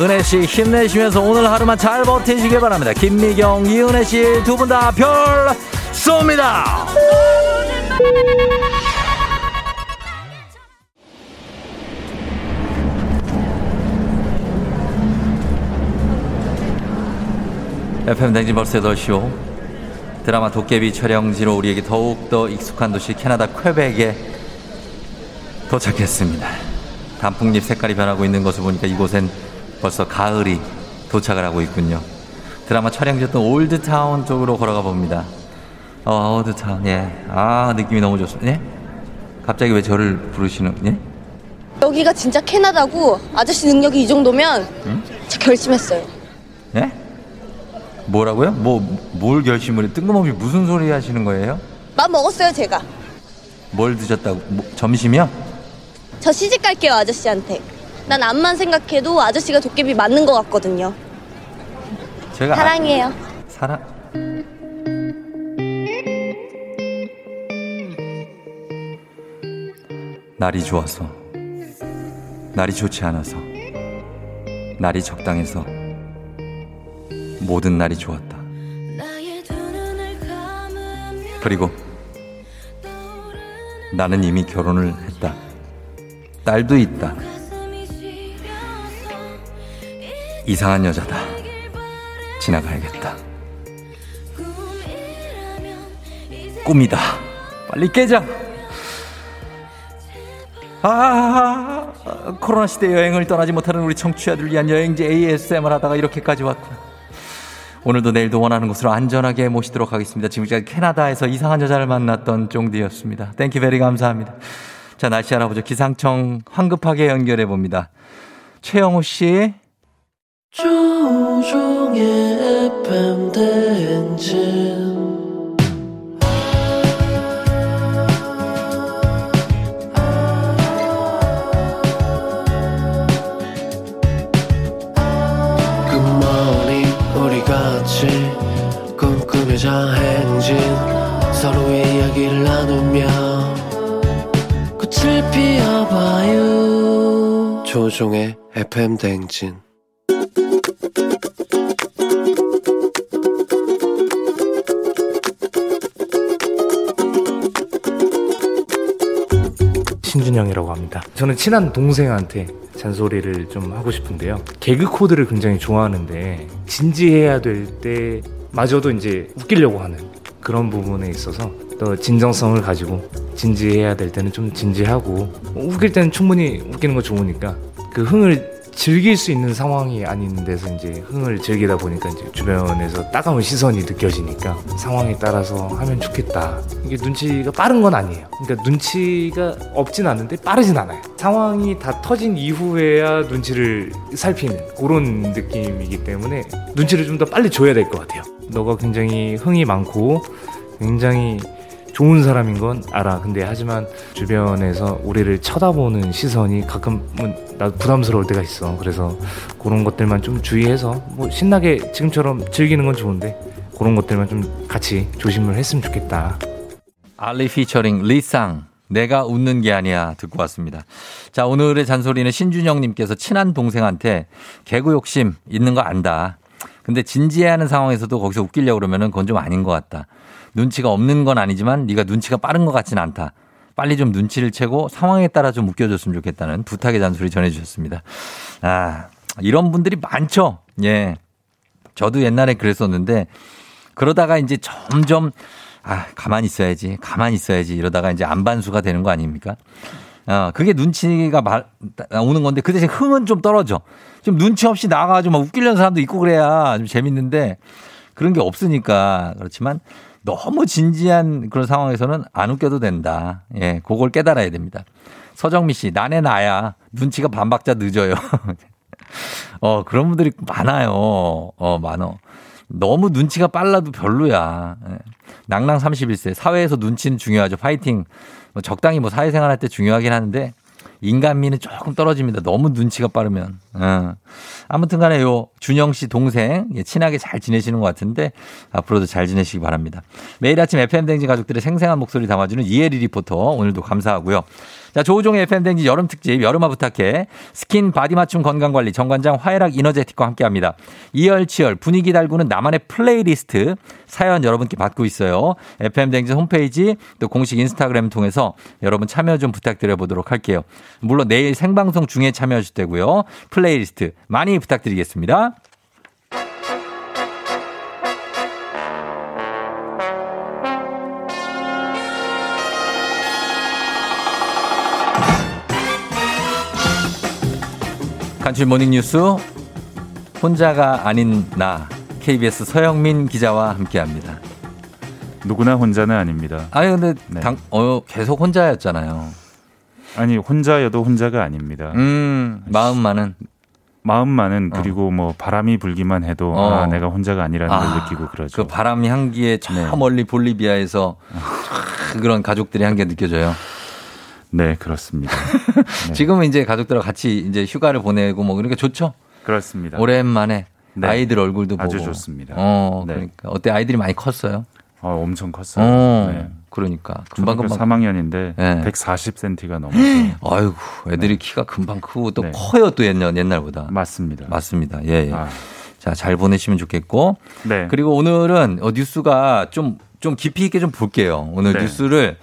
은혜 씨 힘내시면서 오늘 하루만 잘 버티시길 바랍니다. 김미경, 이은혜 씨 두 분 다 별 쏩니다. FM 댕진 벌써 8시오. 드라마 도깨비 촬영지로 우리에게 더욱더 익숙한 도시 캐나다 퀘벡에 도착했습니다. 단풍잎 색깔이 변하고 있는 것을 보니까 이곳엔 벌써 가을이 도착을 하고 있군요. 드라마 촬영지였던 올드타운 쪽으로 걸어가 봅니다. 어, 올드타운, 예. 아, 느낌이 너무 좋습니다. 예? 갑자기 왜 저를 부르시는, 예? 여기가 진짜 캐나다고 아저씨 능력이 이 정도면 응? 저 결심했어요. 예? 뭐라고요? 뭐, 뭘 결심을 해? 뜬금없이 무슨 소리 하시는 거예요? 맘 먹었어요 제가. 뭘 드셨다고? 뭐, 점심이요? 저 시집 갈게요 아저씨한테. 난 암만 생각해도 아저씨가 도깨비 맞는 것 같거든요. 제가. 아- 사랑해요. 사랑. 날이 좋아서, 날이 좋지 않아서, 날이 적당해서, 모든 날이 좋았다. 그리고 나는 이미 결혼을 했다. 딸도 있다. 이상한 여자다. 지나가야겠다. 꿈이다. 빨리 깨자. 아, 코로나 시대 여행을 떠나지 못하는 우리 청취자들 위한 여행지 ASMR 하다가 이렇게까지 왔구나. 오늘도 내일도 원하는 곳으로 안전하게 모시도록 하겠습니다. 지금까지 캐나다에서 이상한 여자를 만났던 쫑디였습니다. Thank you very 감사합니다. 자, 날씨 알아보죠. 기상청 황급하게 연결해 봅니다. 최영우 씨. 조우종의 FM 대행진 꿈꾸며자 행진 서로의 이야기를 나누며 꽃을 피워봐요 조종의 FM 대행진 신준영이라고 합니다. 저는 친한 동생한테 잔소리를 좀 하고 싶은데요. 개그 코드를 굉장히 좋아하는데 진지해야 될 때 마저도 이제 웃기려고 하는 그런 부분에 있어서 더 진정성을 가지고 진지해야 될 때는 좀 진지하고 웃길 때는 충분히 웃기는 거 좋으니까 그 흥을 즐길 수 있는 상황이 아닌 데서 이제 흥을 즐기다 보니까 이제 주변에서 따가운 시선이 느껴지니까 상황에 따라서 하면 좋겠다. 이게 눈치가 빠른 건 아니에요. 그러니까 눈치가 없진 않은데 빠르진 않아요. 상황이 다 터진 이후에야 눈치를 살피는 그런 느낌이기 때문에 눈치를 좀 더 빨리 줘야 될 것 같아요. 너가 굉장히 흥이 많고 굉장히 좋은 사람인 건 알아. 근데 하지만 주변에서 우리를 쳐다보는 시선이 가끔은 나도 부담스러울 때가 있어. 그래서 그런 것들만 좀 주의해서 뭐 신나게 지금처럼 즐기는 건 좋은데 그런 것들만 좀 같이 조심을 했으면 좋겠다. 알리 피처링 리쌍 내가 웃는 게 아니야 듣고 왔습니다. 자 오늘의 잔소리는 신준영님께서 친한 동생한테 개구 욕심 있는 거 안다. 근데 진지해하는 상황에서도 거기서 웃기려고 그러면은 그건 좀 아닌 것 같다. 눈치가 없는 건 아니지만 네가 눈치가 빠른 것 같진 않다. 빨리 좀 눈치를 채고 상황에 따라 좀 웃겨줬으면 좋겠다는 부탁의 잔소리 전해주셨습니다. 아 이런 분들이 많죠. 예. 저도 옛날에 그랬었는데 그러다가 이제 점점 아, 가만히 있어야지. 가만히 있어야지. 이러다가 이제 안반수가 되는 거 아닙니까? 어, 그게 눈치가 말, 오는 건데 그 대신 흥은 좀 떨어져. 좀 눈치 없이 나가가지고 막 웃기려는 사람도 있고 그래야 좀 재밌는데 그런 게 없으니까 그렇지만 너무 진지한 그런 상황에서는 안 웃겨도 된다. 예, 그걸 깨달아야 됩니다. 서정미 씨, 나네 나야. 눈치가 반박자 늦어요. 어, 그런 분들이 많아요. 어, 많어. 너무 눈치가 빨라도 별로야. 예. 낭랑 31세. 사회에서 눈치는 중요하죠. 파이팅. 뭐 적당히 뭐 사회생활 할 때 중요하긴 하는데 인간미는 조금 떨어집니다. 너무 눈치가 빠르면. 어. 아무튼 간에 요 준영 씨 동생 예, 친하게 잘 지내시는 것 같은데 앞으로도 잘 지내시기 바랍니다. 매일 아침 FM댕진 가족들의 생생한 목소리 담아주는 이혜리 리포터 오늘도 감사하고요. 자, 조우종의 FM댕진 여름 특집 여름아 부탁해 스킨 바디 맞춤 건강관리 정관장 화애락 이너제틱과 함께합니다. 이열치열 분위기 달구는 나만의 플레이리스트 사연 여러분께 받고 있어요. FM댕진 홈페이지 또 공식 인스타그램 통해서 여러분 참여 좀 부탁드려 보도록 할게요. 물론 내일 생방송 중에 참여하실 때고요. 플레이리스트 많이 부탁드리겠습니다. 간추린 모닝뉴스 혼자가 아닌 나 KBS 서영민 기자와 함께합니다. 누구나 혼자는 아닙니다. 아니 근데 당, 어, 계속 혼자였잖아요. 아니 혼자여도 혼자가 아닙니다. 음 마음만은 마음만은 그리고 뭐 바람이 불기만 해도 어. 아 내가 혼자가 아니라는 걸 아, 느끼고 그러죠. 그 바람 향기에 저 멀리 볼리비아에서 그런 가족들의 향기가 느껴져요. 네 그렇습니다. 지금은 이제 가족들과 같이 이제 휴가를 보내고 뭐 그러니까 좋죠. 그렇습니다. 오랜만에 네. 아이들 얼굴도 아주 보고. 좋습니다. 어, 네. 그러니까 어때 아이들이 많이 컸어요? 어, 엄청 컸어요. 어, 네. 그러니까 금방 금방 3학년인데 네. 140cm가 넘어서 아이고 애들이 키가 금방 크고 또 커요 또 옛날 옛날보다. 맞습니다. 맞습니다. 예. 예. 아. 자, 잘 보내시면 좋겠고. 네. 그리고 오늘은 어, 뉴스가 좀, 좀 깊이 있게 좀 볼게요. 오늘 네. 뉴스를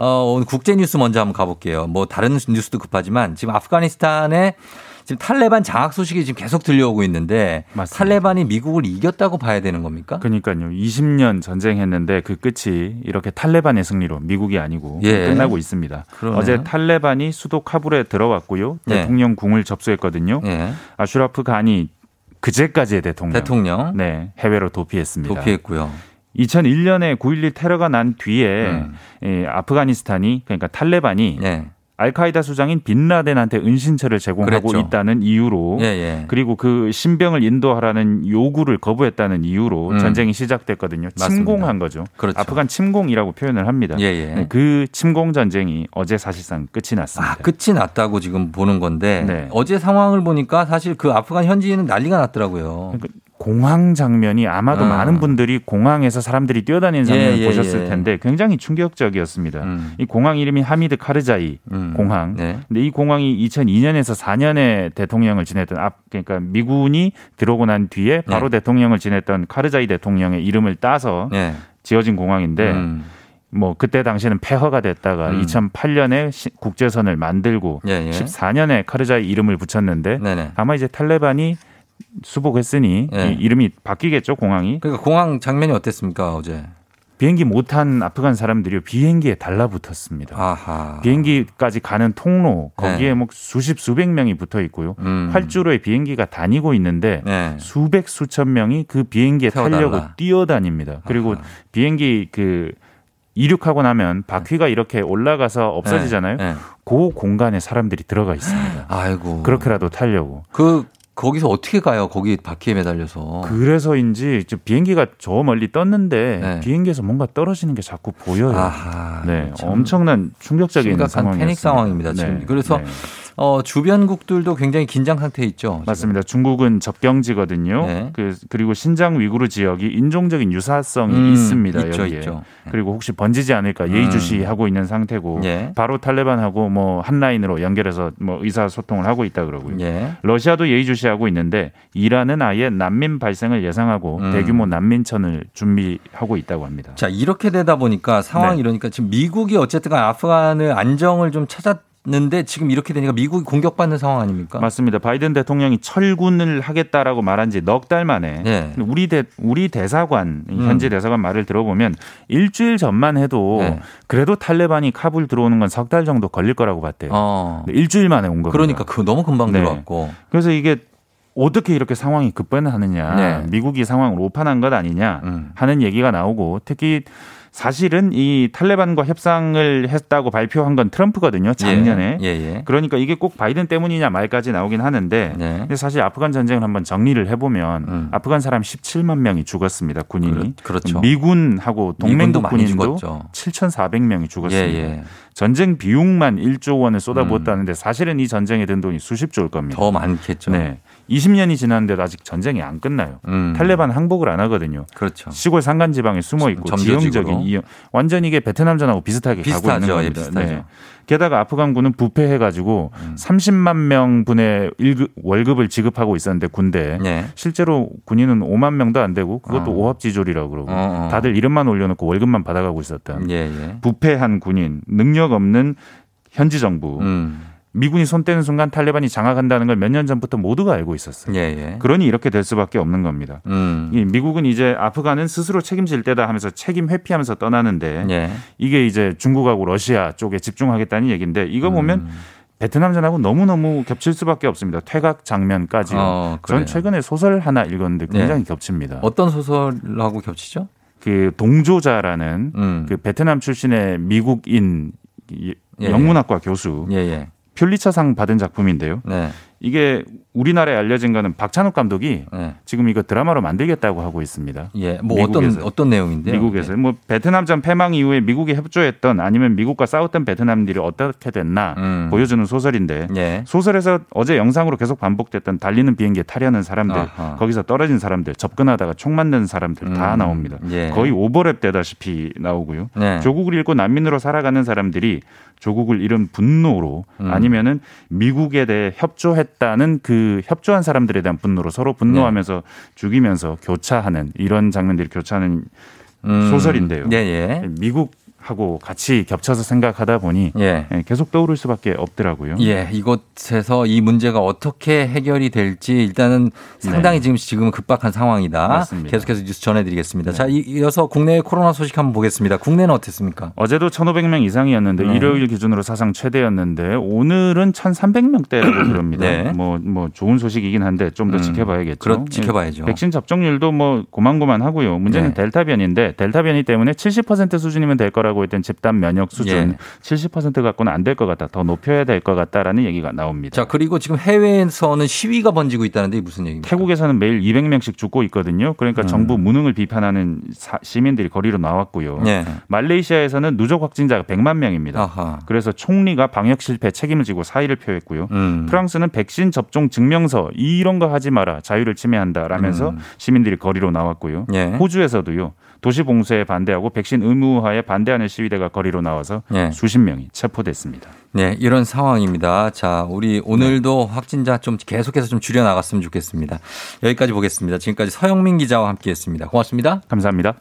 어, 오늘 국제 뉴스 먼저 한번 가볼게요. 뭐 다른 뉴스도 급하지만 지금 아프가니스탄에 지금 탈레반 장악 소식이 지금 계속 들려오고 있는데 탈레반이 미국을 이겼다고 봐야 되는 겁니까? 그러니까요. 20년 전쟁했는데 그 끝이 이렇게 탈레반의 승리로 미국이 아니고 예. 끝나고 있습니다. 그러네요. 어제 탈레반이 수도 카불에 들어왔고요. 예. 대통령 궁을 접수했거든요. 예. 아슈라프 간이 그제까지의 대통령. 대통령. 네, 해외로 도피했습니다. 도피했고요. 2001년에 9.11 테러가 난 뒤에 음. 이 아프가니스탄이 그러니까 탈레반이 네. 알카이다 수장인 빈라덴한테 은신처를 제공하고 그랬죠. 있다는 이유로 예, 예. 그리고 그 신병을 인도하라는 요구를 거부했다는 이유로 음. 전쟁이 시작됐거든요. 맞습니다. 침공한 거죠. 그렇죠. 아프간 침공이라고 표현을 합니다. 예, 예. 네, 그 침공 전쟁이 어제 사실상 끝이 났습니다. 아, 끝이 났다고 지금 보는 건데 네. 어제 상황을 보니까 사실 그 아프간 현지인은 난리가 났더라고요. 공항 장면이 아마도 음. 많은 분들이 공항에서 사람들이 뛰어다니는 장면을 예, 예, 보셨을 예. 텐데 굉장히 충격적이었습니다. 음. 이 공항 이름이 하미드 카르자이 음. 공항. 네. 근데 이 공항이 2002년에서 4년에 대통령을 지냈던 앞 그러니까 미군이 들어오고 난 뒤에 바로 대통령을 지냈던 카르자이 대통령의 이름을 따서 네. 지어진 공항인데 음. 뭐 그때 당시에는 폐허가 됐다가 음. 2008년에 시- 국제선을 만들고 예, 예. 14년에 카르자이 이름을 붙였는데 네네. 아마 이제 탈레반이 수복했으니 예. 이 이름이 바뀌겠죠 공항이 그러니까 공항 장면이 어땠습니까 어제? 비행기 못 탄 아프간 사람들이 비행기에 달라붙었습니다. 아하. 비행기까지 가는 통로 거기에 네. 뭐 수십 수백 명이 붙어 있고요. 음. 활주로에 비행기가 다니고 있는데 네. 수백 수천 명이 그 비행기에 태워달라. 타려고 뛰어다닙니다. 그리고 비행기 그 이륙하고 나면 바퀴가 이렇게 올라가서 없어지잖아요. 네. 네. 그 공간에 사람들이 들어가 있습니다. 아이고. 그렇게라도 타려고. 그 거기서 어떻게 가요? 거기 바퀴에 매달려서. 그래서인지 저 비행기가 저 멀리 떴는데 네. 비행기에서 뭔가 떨어지는 게 자꾸 보여요. 아하, 네, 참 엄청난 충격적인 상황이었습니다. 패닉 상황입니다. 지금. 네, 그래서 네. 어, 주변국들도 굉장히 긴장 상태에 있죠. 맞습니다. 중국은 접경지거든요. 네. 그, 그리고 신장 위구르 지역이 인종적인 유사성이 음, 있습니다. 있죠, 여기에. 있죠. 그리고 혹시 번지지 않을까 음. 예의주시하고 있는 상태고 예. 바로 탈레반하고 뭐 한 라인으로 연결해서 뭐 의사 소통을 하고 있다 그러고요. 예. 러시아도 예의주시하고 있는데 이란은 아예 난민 발생을 예상하고 음. 대규모 난민천을 준비하고 있다고 합니다. 자, 이렇게 되다 보니까 상황이 네. 이러니까 지금 미국이 어쨌든 간에 아프간을 안정을 좀 찾았 는데 지금 이렇게 되니까 미국이 공격받는 상황 아닙니까? 맞습니다. 바이든 대통령이 철군을 하겠다라고 말한 지 넉 달 만에 네. 우리 대 우리 대사관 음. 현지 대사관 말을 들어보면 일주일 전만 해도 네. 그래도 탈레반이 카불 들어오는 건 석 달 정도 걸릴 거라고 봤대요. 어. 일주일 만에 온 겁니다. 그러니까 그 너무 금방 네. 들어왔고. 그래서 이게 어떻게 이렇게 상황이 급변하느냐, 네. 미국이 상황을 오판한 것 아니냐 음. 하는 얘기가 나오고 특히 사실은 이 탈레반과 협상을 했다고 발표한 건 트럼프거든요. 작년에. 예, 예. 그러니까 이게 꼭 바이든 때문이냐 말까지 나오긴 하는데 네. 근데 사실 아프간 전쟁을 한번 정리를 해보면 아프간 사람 17만 명이 죽었습니다. 군인이. 음. 그렇- 그렇 죠. 미군하고 동맹국 군인도 죽었죠. 7,400명이 죽었습니다. 예, 예. 전쟁 비용만 1조 원을 쏟아부었다는데 사실은 이 전쟁에 든 돈이 수십조일 겁니다. 더 많겠죠. 네. 20년이 지났는데도 아직 전쟁이 안 끝나요. 음. 탈레반 항복을 안 하거든요. 그렇죠. 시골 산간 지방에 숨어 있고. 지형적인 이용 완전 이게 베트남 전하고 비슷하게 비슷하죠. 가고 있는 예, 겁니다. 비슷하죠. 게다가 아프간군은 부패해 가지고 30만 명 분의 일급- 월급을 지급하고 있었는데 군대 예. 실제로 군인은 5만 명도 안 되고 그것도 어. 오합지졸이라고 그러고 어, 어. 다들 이름만 올려놓고 월급만 받아가고 있었던 예, 예. 부패한 군인, 능력 없는 현지 정부. 음. 미군이 손 떼는 순간 탈레반이 장악한다는 걸 몇 년 전부터 모두가 알고 있었어요. 예, 예. 그러니 이렇게 될 수밖에 없는 겁니다. 음. 이 미국은 이제 아프간은 스스로 책임질 때다 하면서 책임 회피하면서 떠나는데 예. 이게 이제 중국하고 러시아 쪽에 집중하겠다는 얘기인데 이거 음. 보면 베트남 전하고 너무너무 겹칠 수밖에 없습니다. 퇴각 장면까지. 어. 전 최근에 소설 하나 읽었는데 굉장히 예. 겹칩니다. 어떤 소설하고 겹치죠? 그 동조자라는 음. 그 베트남 출신의 미국인 이- 예, 영문학과 교수 예, 예. 퓰리처상 받은 작품인데요. 네. 이게 우리나라에 알려진 거는 박찬욱 감독이 네. 지금 이거 드라마로 만들겠다고 하고 있습니다. 예. 뭐 미국에서. 어떤 어떤 내용인데요? 미국에서 뭐 베트남전 패망 이후에 미국이 협조했던 아니면 미국과 싸웠던 베트남들이 어떻게 됐나 음. 보여주는 소설인데 예. 소설에서 어제 영상으로 계속 반복됐던 달리는 비행기에 타려는 사람들 아하. 거기서 떨어진 사람들 접근하다가 총 맞는 사람들 다 음. 나옵니다. 예. 거의 오버랩 되다시피 나오고요. 네. 조국을 잃고 난민으로 살아가는 사람들이 조국을 잃은 분노로 음. 아니면은 미국에 대해 협조했 다는 그 협조한 사람들에 대한 분노로 서로 분노하면서 네. 죽이면서 교차하는 이런 장면들이 교차하는 음. 소설인데요. 예, 예. 미국 하고 같이 겹쳐서 생각하다 보니 예. 예, 계속 떠오를 수밖에 없더라고요. 예, 이곳에서 이 문제가 어떻게 해결이 될지 일단은 상당히 지금 지금은 급박한 상황이다. 네. 맞습니다. 네. 계속해서 뉴스 전해드리겠습니다. 자, 이- 이어서 국내 코로나 소식 한번 보겠습니다. 국내는 어땠습니까? 어제도 1,500명 이상이었는데 네. 일요일 기준으로 사상 최대였는데 오늘은 1,300명대라고 그럽니다. 네. 뭐, 뭐 좋은 소식이긴 한데 좀더 음, 지켜봐야겠죠. 그렇- 지켜봐야죠. 예, 백신 접종률도 뭐 고만고만하고요. 문제는 네. 델타 변이인데 델타 변이 때문에 70% 수준이면 될 거라 고 했던 집단 면역 수준 예. 70% 갖고는 안 될 것 같다. 더 높여야 될 것 같다라는 얘기가 나옵니다. 자, 그리고 지금 해외에서는 시위가 번지고 있다는데 무슨 얘기입니까? 태국에서는 매일 200명씩 죽고 있거든요. 그러니까 음. 정부 무능을 비판하는 사- 시민들이 거리로 나왔고요. 예. 말레이시아에서는 누적 확진자가 100만 명입니다. 아하. 그래서 총리가 방역 실패 책임을 지고 사의를 표했고요. 음. 프랑스는 백신 접종 증명서 이런 거 하지 마라 자유를 침해한다라면서 음. 시민들이 거리로 나왔고요. 예. 호주에서도요. 도시 봉쇄에 반대하고 백신 의무화에 반대하는 시위대가 거리로 나와서 예. 수십 명이 체포됐습니다. 네, 이런 상황입니다. 자, 우리 오늘도 확진자 좀 계속해서 좀 줄여 나갔으면 좋겠습니다. 여기까지 보겠습니다. 지금까지 서영민 기자와 함께 했습니다. 고맙습니다. 감사합니다.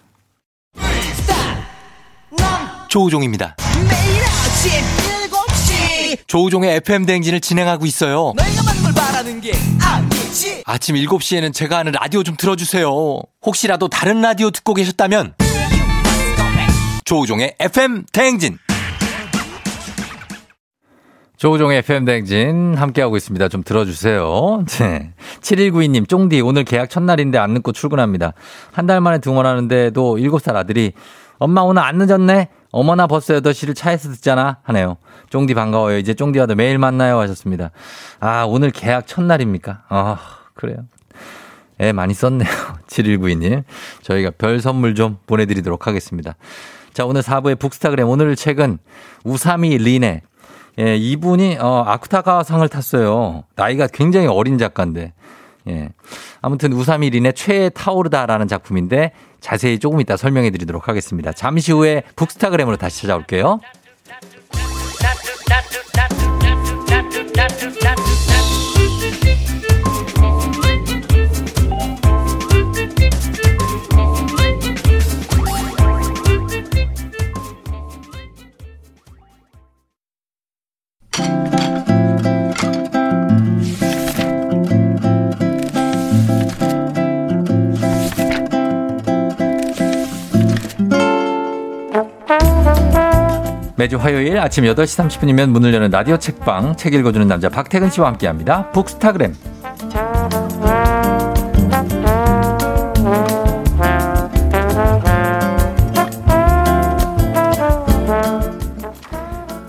조우종입니다. 매일 아침 7시 조우종의 FM 대행진을 진행하고 있어요. 내가 받는 걸 바라는 게 아니지 아침 7시에는 제가 하는 라디오 좀 틀어주세요. 혹시라도 다른 라디오 듣고 계셨다면 조우종의 FM 대행진. 조우종의 FM 댕진 함께하고 있습니다. 좀 들어주세요. 네. 7192님, 쫑디, 오늘 계약 첫날인데 안 늦고 출근합니다. 한 달 만에 등원하는데도 7살 아들이 엄마 오늘 안 늦었네? 어머나 벌써 8시를 차에서 듣잖아? 하네요. 쫑디 반가워요. 이제 쫑디와도 매일 만나요. 하셨습니다. 아, 오늘 계약 첫날입니까? 아, 그래요. 애 많이 썼네요. 7192님. 저희가 별 선물 좀 보내드리도록 하겠습니다. 자, 오늘 4부의 북스타그램 오늘 책은 우사미 리네. 예, 이분이 어, 아쿠타카상을 탔어요. 나이가 굉장히 어린 작가인데. 예. 아무튼 우사미 린의 최애 타오르다라는 작품인데 자세히 조금 이따 설명해 드리도록 하겠습니다. 잠시 후에 북스타그램으로 다시 찾아올게요. 매주 화요일 아침 8시 30분이면 문을 여는 라디오 책방 책 읽어주는 남자 박태근 씨와 함께합니다. 북스타그램.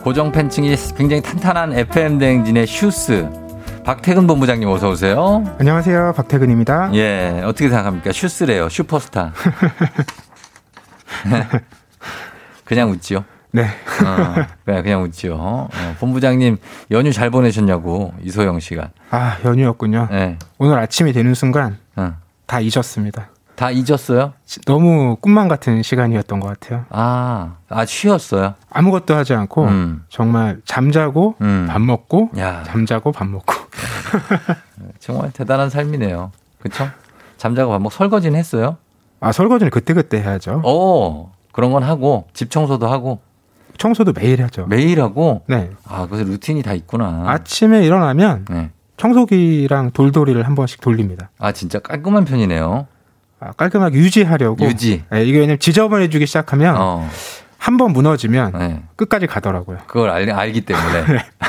고정 팬층이 굉장히 탄탄한 FM 대행진의 슈스. 박태근 본부장님 어서 오세요. 안녕하세요. 박태근입니다. 예, 어떻게 생각합니까? 슈스래요. 슈퍼스타. 그냥 웃지요. 네. 어, 그냥, 그냥 웃지요. 어, 본부장님 연휴 잘 보내셨냐고 이소영 씨가. 아, 연휴였군요. 네. 오늘 아침이 되는 순간 어. 다 잊었습니다. 다 잊었어요? 너무 꿈만 같은 시간이었던 것 같아요. 아, 아 쉬었어요. 아무것도 하지 않고 음. 정말 잠자고 밥 먹고 야. 잠자고 밥 먹고. 정말 대단한 삶이네요. 그렇죠? 잠자고 밥 먹고 설거지는 했어요? 아, 설거지는 그때 그때 해야죠. 어, 그런 건 하고 집 청소도 하고 청소도 매일 하죠. 매일 하고 네. 아, 그래서 루틴이 다 있구나. 아침에 일어나면 네. 청소기랑 돌돌이를 한 번씩 돌립니다. 아, 진짜 깔끔한 편이네요. 아, 깔끔하게 유지하려고. 유지. 네, 이게 왜냐면 지저분해지기 시작하면 어. 한번 무너지면 네. 끝까지 가더라고요. 그걸 알, 알기 때문에.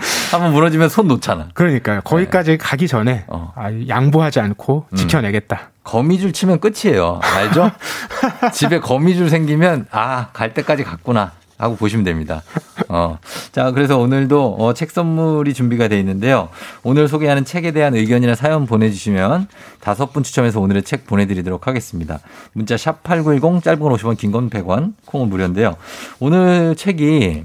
한번 무너지면 손 놓잖아. 그러니까요. 거기까지 가기 전에 어. 아, 양보하지 않고 음. 지켜내겠다. 거미줄 치면 끝이에요. 알죠? 집에 거미줄 생기면 아, 갈 때까지 갔구나. 하고 보시면 됩니다. 어. 자, 그래서 오늘도 어, 책 선물이 준비가 돼 있는데요. 오늘 소개하는 책에 대한 의견이나 사연 보내주시면 다섯 분 추첨해서 오늘의 책 보내드리도록 하겠습니다. 문자 샵 8910 짧은 건 50원, 긴 건 100원, 콩은 무료인데요. 오늘 책이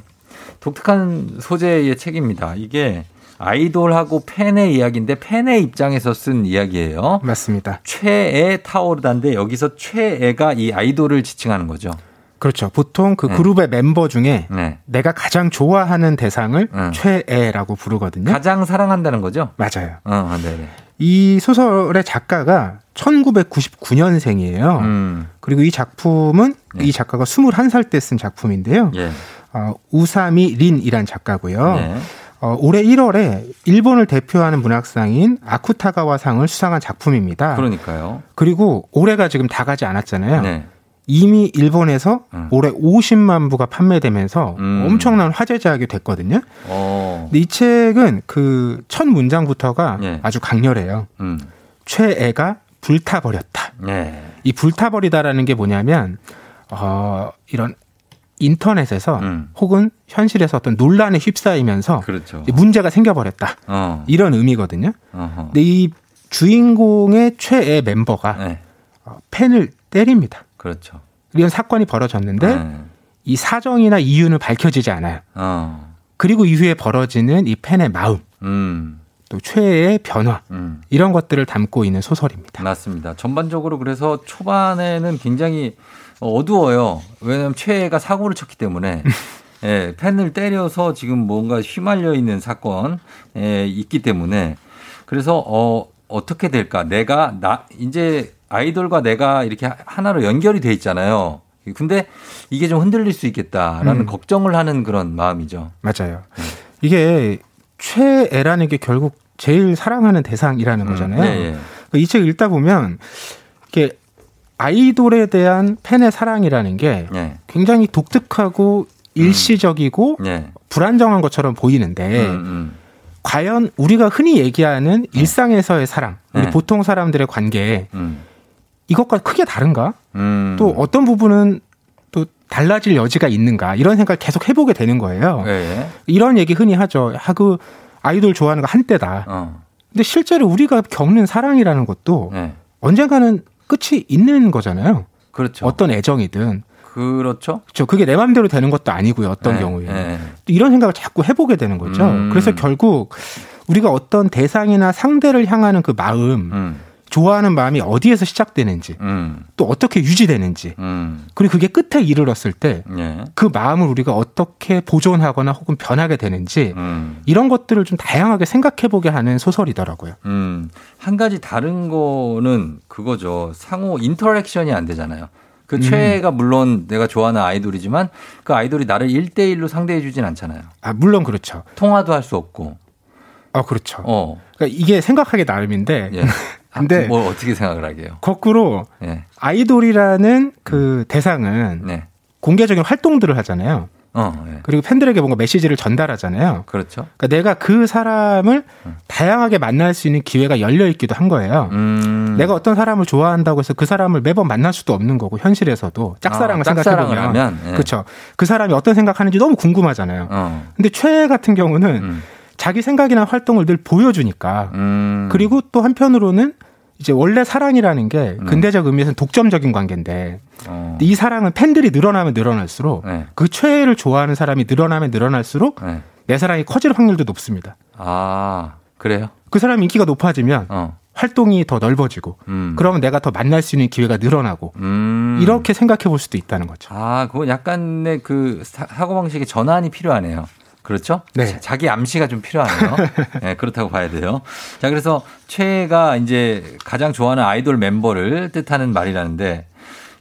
독특한 소재의 책입니다. 이게 아이돌하고 팬의 이야기인데 팬의 입장에서 쓴 이야기예요. 맞습니다. 최애 타오르다인데 여기서 최애가 이 아이돌을 지칭하는 거죠. 그렇죠. 보통 그 네. 그룹의 멤버 중에 네. 내가 가장 좋아하는 대상을 음. 최애라고 부르거든요. 가장 사랑한다는 거죠? 맞아요. 어, 네네. 이 소설의 작가가 1999년생이에요. 음. 그리고 이 작품은 이 작가가 21살 때 쓴 작품인데요. 예. 어, 우사미 린이란 작가고요. 네. 어, 올해 1월에 일본을 대표하는 문학상인 아쿠타가와상을 수상한 작품입니다. 그러니까요. 그리고 올해가 지금 다 가지 않았잖아요. 네. 이미 일본에서 음. 올해 50만 부가 판매되면서 음. 엄청난 화제작이 됐거든요. 어. 근데 이 책은 그 첫 문장부터가 예. 아주 강렬해요. 음. 최애가 불타버렸다. 네. 이 불타버리다라는 게 뭐냐면 어 이런 인터넷에서 음. 혹은 현실에서 어떤 논란에 휩싸이면서 그렇죠. 문제가 생겨버렸다. 어. 이런 의미거든요. 어허. 근데 이 주인공의 최애 멤버가 네. 어, 팬을 때립니다. 그렇죠. 이런 사건이 벌어졌는데 네. 이 사정이나 이유는 밝혀지지 않아요. 어. 그리고 이후에 벌어지는 이 팬의 마음, 음. 또 최애의 변화 음. 이런 것들을 담고 있는 소설입니다. 맞습니다. 전반적으로 그래서 초반에는 굉장히 어두워요. 왜냐하면 최애가 사고를 쳤기 때문에 예, 팬을 때려서 지금 뭔가 휘말려 있는 사건 에 있기 때문에 그래서 어 어떻게 될까? 내가 나 이제 아이돌과 내가 이렇게 하나로 연결이 돼 있잖아요. 근데 이게 좀 흔들릴 수 있겠다라는 음. 걱정을 하는 그런 마음이죠. 맞아요. 이게 최애라는 게 결국 제일 사랑하는 대상이라는 거잖아요. 네, 예. 이책 읽다 보면 이게 아이돌에 대한 팬의 사랑이라는 게 예. 굉장히 독특하고 일시적이고 예. 불안정한 것처럼 보이는데 음, 음. 과연 우리가 흔히 얘기하는 일상에서의 사랑, 우리 네. 보통 사람들의 관계 음. 이것과 크게 다른가? 음. 또 어떤 부분은 또 달라질 여지가 있는가? 이런 생각을 계속 해보게 되는 거예요. 예. 이런 얘기 흔히 하죠. 아, 그 아이돌 좋아하는 거 한때다. 어. 근데 실제로 우리가 겪는 사랑이라는 것도 네. 언젠가는 끝이 있는 거잖아요. 그렇죠. 어떤 애정이든. 그렇죠. 그렇죠. 그게 내 마음대로 되는 것도 아니고요. 어떤 네, 경우에. 네. 또 이런 생각을 자꾸 해보게 되는 거죠. 음. 그래서 결국 우리가 어떤 대상이나 상대를 향하는 그 마음, 음. 좋아하는 마음이 어디에서 시작되는지, 음. 또 어떻게 유지되는지, 음. 그리고 그게 끝에 이르렀을 때그 예. 마음을 우리가 어떻게 보존하거나 혹은 변하게 되는지 음. 이런 것들을 좀 다양하게 생각해보게 하는 소설이더라고요. 음. 한 가지 다른 거는 그거죠. 상호 인터랙션이 안 되잖아요. 그 음. 최애가 물론 내가 좋아하는 아이돌이지만 그 아이돌이 나를 1대1로 상대해 주진 않잖아요. 아, 물론 그렇죠. 통화도 할 수 없고. 아, 그렇죠. 어. 그러니까 이게 생각하기 나름인데, 예. 근데 뭘 어떻게 생각을 하게요? 거꾸로 예. 아이돌이라는 그 대상은 네. 공개적인 활동들을 하잖아요. 어, 예. 그리고 팬들에게 뭔가 메시지를 전달하잖아요. 그렇죠. 그러니까 내가 그 사람을 다양하게 만날 수 있는 기회가 열려 있기도 한 거예요. 음. 내가 어떤 사람을 좋아한다고 해서 그 사람을 매번 만날 수도 없는 거고 현실에서도 짝사랑을 아, 생각해 보면 예. 그렇죠. 그 사람이 어떤 생각하는지 너무 궁금하잖아요. 어. 근데 최애 같은 경우는 음. 자기 생각이나 활동을 늘 보여주니까 음. 그리고 또 한편으로는 이제 원래 사랑이라는 게 근대적 의미에서는 독점적인 관계인데 음. 어. 이 사랑은 팬들이 늘어나면 늘어날수록 네. 그 최애를 좋아하는 사람이 늘어나면 늘어날수록 네. 내 사랑이 커질 확률도 높습니다. 아, 그래요? 그 사람 인기가 높아지면 어. 활동이 더 넓어지고 음. 그러면 내가 더 만날 수 있는 기회가 늘어나고 음. 이렇게 생각해 볼 수도 있다는 거죠. 아, 그거 약간의 그 사- 사고방식의 전환이 필요하네요. 그렇죠? 네. 자- 자기 암시가 좀 필요하네요. 네, 그렇다고 봐야 돼요. 자, 그래서 최애가 이제 가장 좋아하는 아이돌 멤버를 뜻하는 말이라는데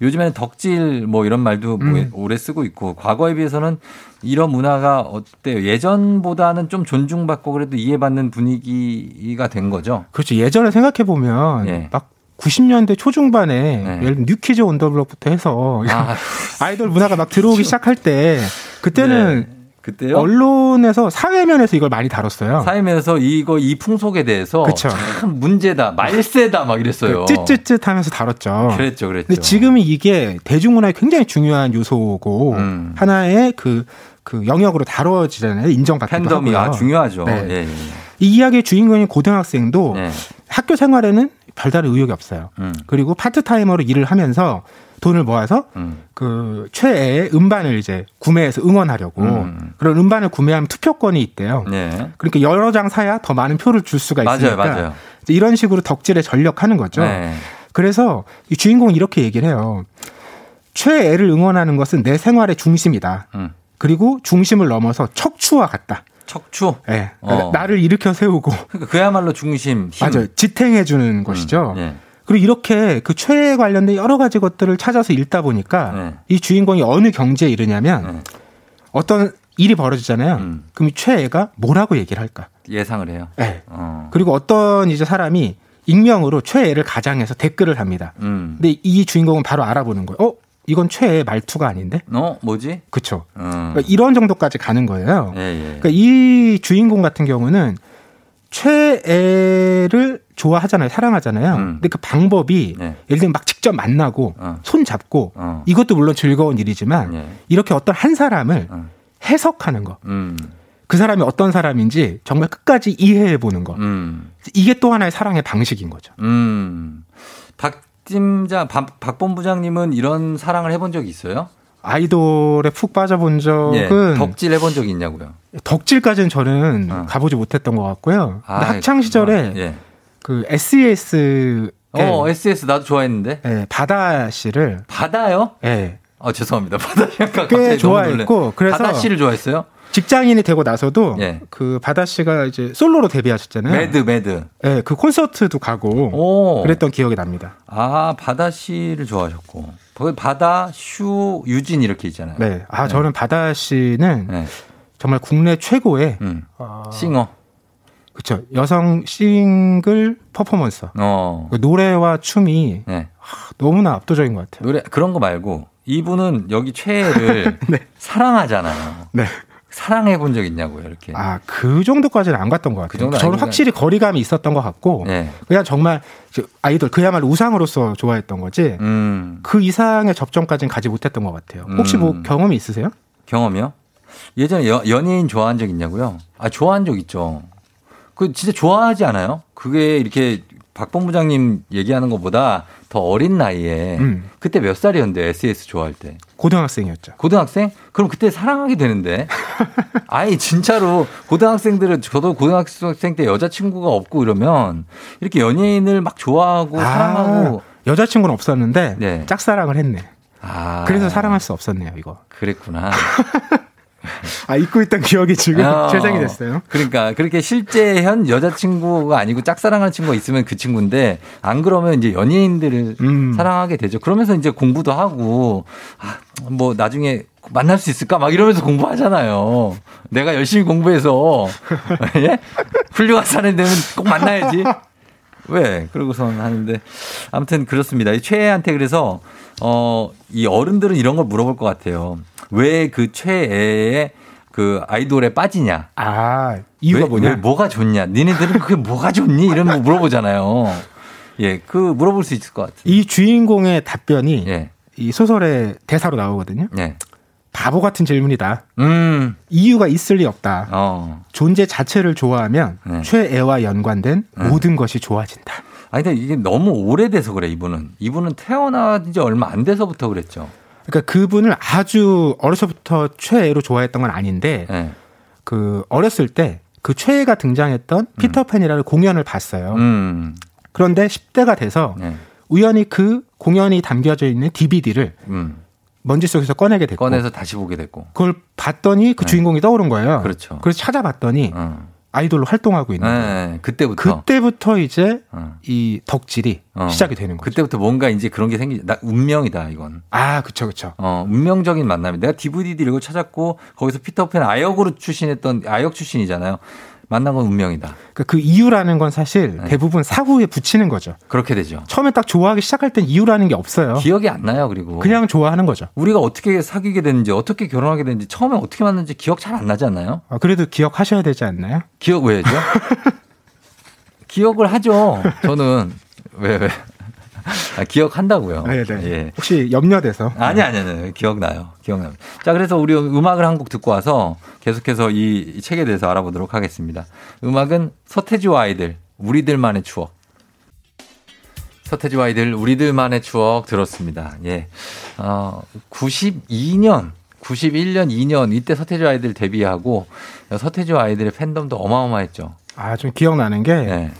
요즘에는 덕질 뭐 이런 말도 뭐 음. 오래 쓰고 있고 과거에 비해서는 이런 문화가 어때요? 예전보다는 좀 존중받고 그래도 이해받는 분위기가 된 거죠. 그렇죠. 예전에 생각해 보면 예. 막 90년대 초중반에 네. 예를 들면 뉴키즈 온더블럭부터 해서 아, 아이돌 문화가 막 들어오기 시작할 때 그때는 네. 그때요? 언론에서 사회면에서 이걸 많이 다뤘어요. 사회면에서 이거 이 풍속에 대해서 그쵸. 참 문제다, 말세다 막 이랬어요. 찌찌찌 하면서 다뤘죠. 그랬죠, 그랬죠. 근데 지금은 이게 대중문화의 굉장히 중요한 요소고 음. 하나의 그, 그 영역으로 다뤄지잖아요. 인정받기도 팬덤이 하고요. 아, 중요하죠. 네. 예, 예. 이 이야기의 주인공인 고등학생도 네. 학교 생활에는 별다른 의욕이 없어요. 음. 그리고 파트타이머로 일을 하면서 돈을 모아서 음. 그 최애의 음반을 이제 구매해서 응원하려고 음. 그런 음반을 구매하면 투표권이 있대요. 네. 그러니까 여러 장 사야 더 많은 표를 줄 수가 맞아요, 있으니까 맞아요. 이제 이런 식으로 덕질에 전력하는 거죠. 네. 그래서 이 주인공은 이렇게 얘기를 해요. 최애를 응원하는 것은 내 생활의 중심이다. 음. 그리고 중심을 넘어서 척추와 같다. 척추. 예. 그러니까 어. 나를 일으켜 세우고 그러니까 그야말로 중심, 힘. 맞아요. 지탱해 주는 것이죠. 예. 그리고 이렇게 그 최애에 관련된 여러 가지 것들을 찾아서 읽다 보니까 네. 이 주인공이 어느 경지에 이르냐면 네. 어떤 일이 벌어지잖아요. 음. 그럼 이 최애가 뭐라고 얘기를 할까? 예상을 해요. 네. 어. 그리고 어떤 이제 사람이 익명으로 최애를 가장해서 댓글을 합니다. 음. 근데 이 주인공은 바로 알아보는 거예요. 어? 이건 최애의 말투가 아닌데? 어, 뭐지? 그쵸. 음. 그러니까 이런 정도까지 가는 거예요. 예, 예. 그러니까 이 주인공 같은 경우는 최애를 좋아하잖아요. 사랑하잖아요. 음. 근데 그 방법이 네. 예를 들면 막 직접 만나고 어. 손 잡고 어. 이것도 물론 즐거운 일이지만 예. 이렇게 어떤 한 사람을 어. 해석하는 거. 음. 그 사람이 어떤 사람인지 정말 끝까지 이해해 보는 거. 음. 이게 또 하나의 사랑의 방식인 거죠. 음. 박 팀장, 박, 박 본부장님은 이런 사랑을 해본 적이 있어요? 아이돌에 푹 빠져본 예. 적은 덕질 해본 적이 있냐고요? 덕질까지는 저는 어. 가보지 못했던 것 같고요. 아, 학창 시절에 예. 그 SES 어, SS 나도 좋아했는데. 예, 바다 씨를 바다요? 예, 어, 죄송합니다. 바다 약간 꽤 좋아했고. 그래서 바다 씨를 좋아했어요? 직장인이 되고 나서도 예. 그 바다 씨가 이제 솔로로 데뷔하셨잖아요. MAD, MAD. 예, 그 콘서트도 가고 오. 그랬던 기억이 납니다. 아, 바다 씨를 좋아하셨고. 바다, 슈, 유진 이렇게 있잖아요. 네, 아 저는 바다 씨는 네. 정말 국내 최고의 음. 어, 싱어. 그쵸 여성 싱글 퍼포먼서. 어. 그 노래와 춤이 네. 너무나 압도적인 것 같아요. 노래, 그런 거 말고, 이분은 여기 최애를 사랑하잖아요. 네. 사랑해 본 적 있냐고요, 이렇게. 아, 그 정도까지는 안 갔던 것 같아요. 그 정도 저는 확실히 거리감이 있었던 것 같고, 네. 그냥 정말 저 아이돌 그야말로 우상으로서 좋아했던 거지, 음, 그 이상의 접점까지는 가지 못했던 것 같아요. 혹시 뭐 음. 경험이 있으세요? 경험이요? 예전에 여- 연예인 좋아한 적 있냐고요? 아, 좋아한 적 있죠. 그 진짜 좋아하지 않아요? 그게 이렇게 박 본부장님 얘기하는 것보다 더 어린 나이에 음. 그때 몇 살이었는데 SS 좋아할 때 고등학생이었죠. 고등학생? 그럼 그때 사랑하게 되는데 아예 진짜로 고등학생들은 저도 고등학생 때 여자친구가 없고 이러면 이렇게 연예인을 막 좋아하고 사랑하고 아, 여자친구는 없었는데, 네. 짝사랑을 했네. 아 그래서 사랑할 수 없었네요, 이거. 그랬구나. 아, 잊고 있던 기억이 지금 어, 재생이 됐어요. 그러니까 그렇게 실제 현 여자친구가 아니고 짝사랑하는 친구가 있으면 그 친구인데 안 그러면 이제 연예인들을 음. 사랑하게 되죠. 그러면서 이제 공부도 하고 아, 뭐 나중에 만날 수 있을까 막 이러면서 공부하잖아요. 내가 열심히 공부해서 예? 훌륭한 사람이 되면 꼭 만나야지. 왜? 그러고선 하는데 아무튼 그렇습니다. 이 최애한테 그래서 어 이 어른들은 이런 걸 물어볼 것 같아요. 왜 그 최애의 그 아이돌에 빠지냐? 아, 이유가 왜, 뭐냐? 왜 뭐가 좋냐? 니네들은 그게 뭐가 좋니? 이런 거 물어보잖아요. 예, 그 물어볼 수 있을 것 같아요. 이 주인공의 답변이 예. 이 소설의 대사로 나오거든요. 예. 바보 같은 질문이다. 음. 이유가 있을 리 없다. 어. 존재 자체를 좋아하면 네. 최애와 연관된 네. 모든 것이 좋아진다. 아니, 근데 이게 너무 오래돼서 그래, 이분은. 이분은 태어난 지 얼마 안 돼서부터 그랬죠. 그러니까 그분을 아주 어려서부터 최애로 좋아했던 건 아닌데 예. 그 어렸을 때 그 최애가 등장했던 피터팬이라는 공연을 봤어요. 음. 그런데 10대가 돼서 예. 우연히 그 공연이 담겨져 있는 DVD를 음. 먼지 속에서 꺼내게 됐고 꺼내서 다시 보게 됐고. 그걸 봤더니 그 네. 주인공이 떠오른 거예요. 그렇죠. 그래서 찾아봤더니 어. 아이돌로 활동하고 있는 거예요. 네, 그때부터. 그때부터 이제 어. 이 덕질이 어. 시작이 되는 거죠. 그때부터 뭔가 이제 그런 게 생기, 나 운명이다, 이건. 아, 그쵸, 그쵸. 어, 운명적인 만남이. 내가 DVD 읽고 찾았고, 거기서 피터팬 아역으로 출신했던, 아역 출신이잖아요. 만난 건 운명이다. 그러니까 그 이유라는 건 사실 네. 대부분 사후에 붙이는 거죠. 그렇게 되죠. 처음에 딱 좋아하기 시작할 땐 이유라는 게 없어요. 기억이 안 나요, 그리고. 그냥 좋아하는 거죠. 우리가 어떻게 사귀게 됐는지, 어떻게 결혼하게 됐는지, 처음에 어떻게 만났는지 기억 잘 안 나지 않나요? 아, 그래도 기억하셔야 되지 않나요? 기억 왜죠? 기억을 하죠. 저는 왜 왜? 아, 기억한다고요. 네, 네. 예. 혹시 염려돼서? 아니 아니 아니 기억나요. 기억나요. 자 그래서 우리 음악을 한 곡 듣고 와서 계속해서 이, 이 책에 대해서 알아보도록 하겠습니다. 음악은 서태지와 아이들 우리들만의 추억. 서태지와 아이들 우리들만의 추억 들었습니다. 예. 어 92년 91년 2년 이때 서태지와 아이들 데뷔하고 서태지와 아이들의 팬덤도 어마어마했죠. 아, 좀 기억나는 게 예.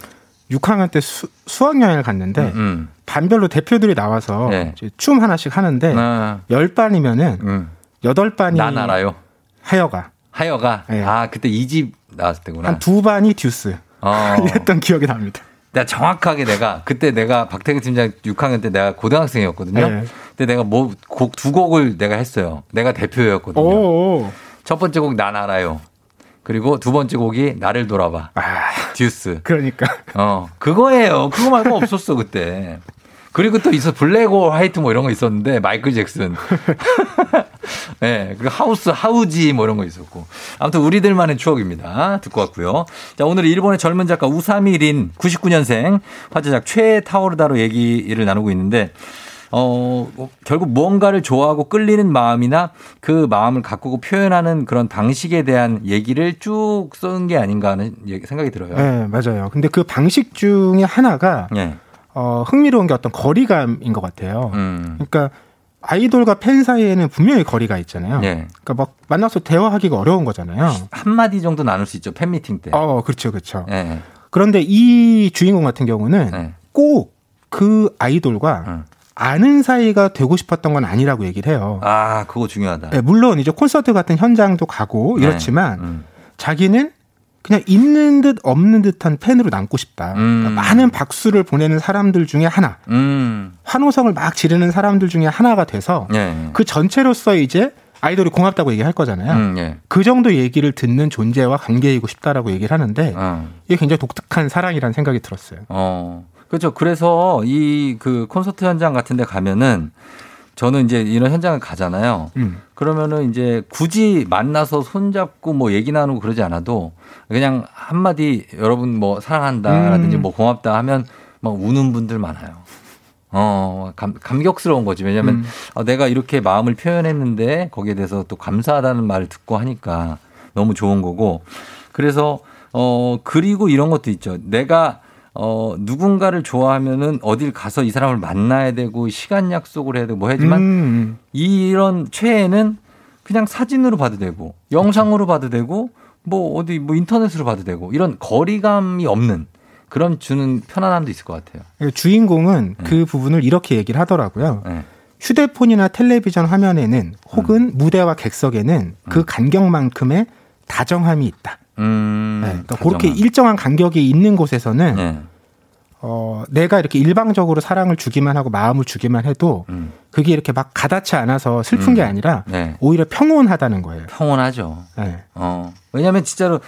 6학년 때 수, 수학여행을 갔는데 음. 반별로 대표들이 나와서 네. 춤 하나씩 하는데 아, 열 10반이면은 음. 여덟 반이 난 알아요. 하여가 하여가 네. 아 그때 이 집 나왔을 때구나. 한 두 반이 듀스 어. 이랬던 기억이 납니다. 내가 정확하게 내가 그때 내가 박태근 팀장 6학년 때 내가 고등학생이었거든요. 네. 근데 내가 뭐 곡 두 곡을 내가 했어요. 내가 대표였거든요. 오, 첫 번째 곡 난 알아요. 그리고 두 번째 곡이 나를 돌아봐. 아, 듀스. 그러니까 어 그거예요. 그거 말고 없었어 그때. 그리고 또 있어 블랙홀 화이트 뭐 이런 거 있었는데 마이클 잭슨. 네, 그 하우스 하우지 뭐 이런 거 있었고. 아무튼 우리들만의 추억입니다. 듣고 왔고요. 자, 오늘 일본의 젊은 작가 우사미 린 99년생 화제작 최 타오르다로 얘기를 나누고 있는데 어, 결국 무언가를 좋아하고 끌리는 마음이나 그 마음을 가꾸고 표현하는 그런 방식에 대한 얘기를 쭉쓴게 아닌가 하는 생각이 들어요. 네, 맞아요. 근데 그 방식 중에 하나가 예. 어, 흥미로운 게 어떤 거리감인 것 같아요. 음. 그러니까 아이돌과 팬 사이에는 분명히 거리가 있잖아요. 예. 그러니까 막 만나서 대화하기가 어려운 거잖아요. 한 마디 정도 나눌 수 있죠. 팬 미팅 때. 어, 그렇죠, 그렇죠. 예. 그런데 이 주인공 같은 경우는 네. 꼭그 아이돌과 음. 아는 사이가 되고 싶었던 건 아니라고 얘기를 해요. 아, 그거 중요하다. 네, 물론 이제 콘서트 같은 현장도 가고 네. 이렇지만 음. 자기는 그냥 있는 듯 없는 듯한 팬으로 남고 싶다. 음. 그러니까 많은 박수를 보내는 사람들 중에 하나, 음. 환호성을 막 지르는 사람들 중에 하나가 돼서 예. 그 전체로서 이제 아이돌이 고맙다고 얘기할 거잖아요. 음, 예. 그 정도 얘기를 듣는 존재와 관계이고 싶다라고 얘기를 하는데 어. 이게 굉장히 독특한 사랑이라는 생각이 들었어요. 어. 그렇죠. 그래서 이 그 콘서트 현장 같은 데 가면은 저는 이제 이런 현장을 가잖아요. 음. 그러면은 이제 굳이 만나서 손잡고 뭐 얘기 나누고 그러지 않아도 그냥 한마디 여러분 뭐 사랑한다라든지 음. 뭐 고맙다 하면 막 우는 분들 많아요. 어, 감, 감격스러운 거지. 왜냐면 음. 어, 내가 이렇게 마음을 표현했는데 거기에 대해서 또 감사하다는 말을 듣고 하니까 너무 좋은 거고. 그래서 어, 그리고 이런 것도 있죠. 내가 어, 누군가를 좋아하면은 어딜 가서 이 사람을 만나야 되고 시간 약속을 해야 되고 뭐 하지만 음. 이런 최애는 그냥 사진으로 봐도 되고 영상으로 봐도 되고 뭐 어디 뭐 인터넷으로 봐도 되고 이런 거리감이 없는 그런 주는 편안함도 있을 것 같아요. 주인공은 그 부분을 이렇게 얘기를 하더라고요. 네. 휴대폰이나 텔레비전 화면에는 혹은 음. 무대와 객석에는 그 간격만큼의 다정함이 있다. 음, 네, 그러니까. 그렇게 일정한 간격이 있는 곳에서는 네. 어, 내가 이렇게 일방적으로 사랑을 주기만 하고 마음을 주기만 해도 음. 그게 이렇게 막 가닿지 않아서 슬픈 음. 게 아니라 네. 오히려 평온하다는 거예요. 평온하죠. 네. 어. 왜냐하면 진짜로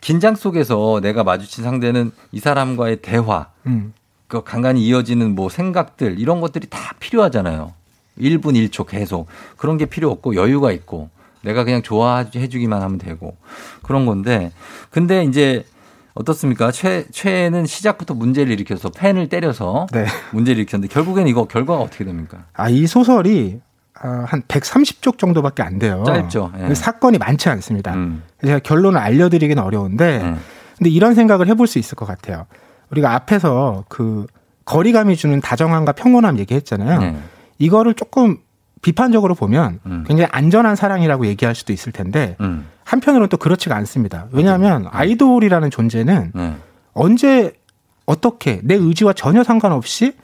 긴장 속에서 내가 마주친 상대는 이 사람과의 대화, 음. 그 간간히 이어지는 뭐 생각들 이런 것들이 다 필요하잖아요. 1분 1초 계속 그런 게 필요 없고 여유가 있고 내가 그냥 좋아해 주기만 하면 되고 그런 건데 근데 이제 어떻습니까? 최, 최는 시작부터 문제를 일으켜서 펜을 때려서 네. 문제를 일으켰는데 결국엔 이거 결과가 어떻게 됩니까? 아, 이 소설이 아, 한 130쪽 정도밖에 안 돼요. 짧죠. 예. 사건이 많지 않습니다. 음. 제가 결론을 알려드리기는 어려운데, 네. 근데 이런 생각을 해볼 수 있을 것 같아요. 우리가 앞에서 그 거리감이 주는 다정함과 평온함 얘기했잖아요. 네. 이거를 조금 비판적으로 보면 음. 굉장히 안전한 사랑이라고 얘기할 수도 있을 텐데 음. 한편으로는 또 그렇지가 않습니다. 왜냐하면 아이돌이라는 존재는 네. 언제 어떻게 내 의지와 전혀 상관없이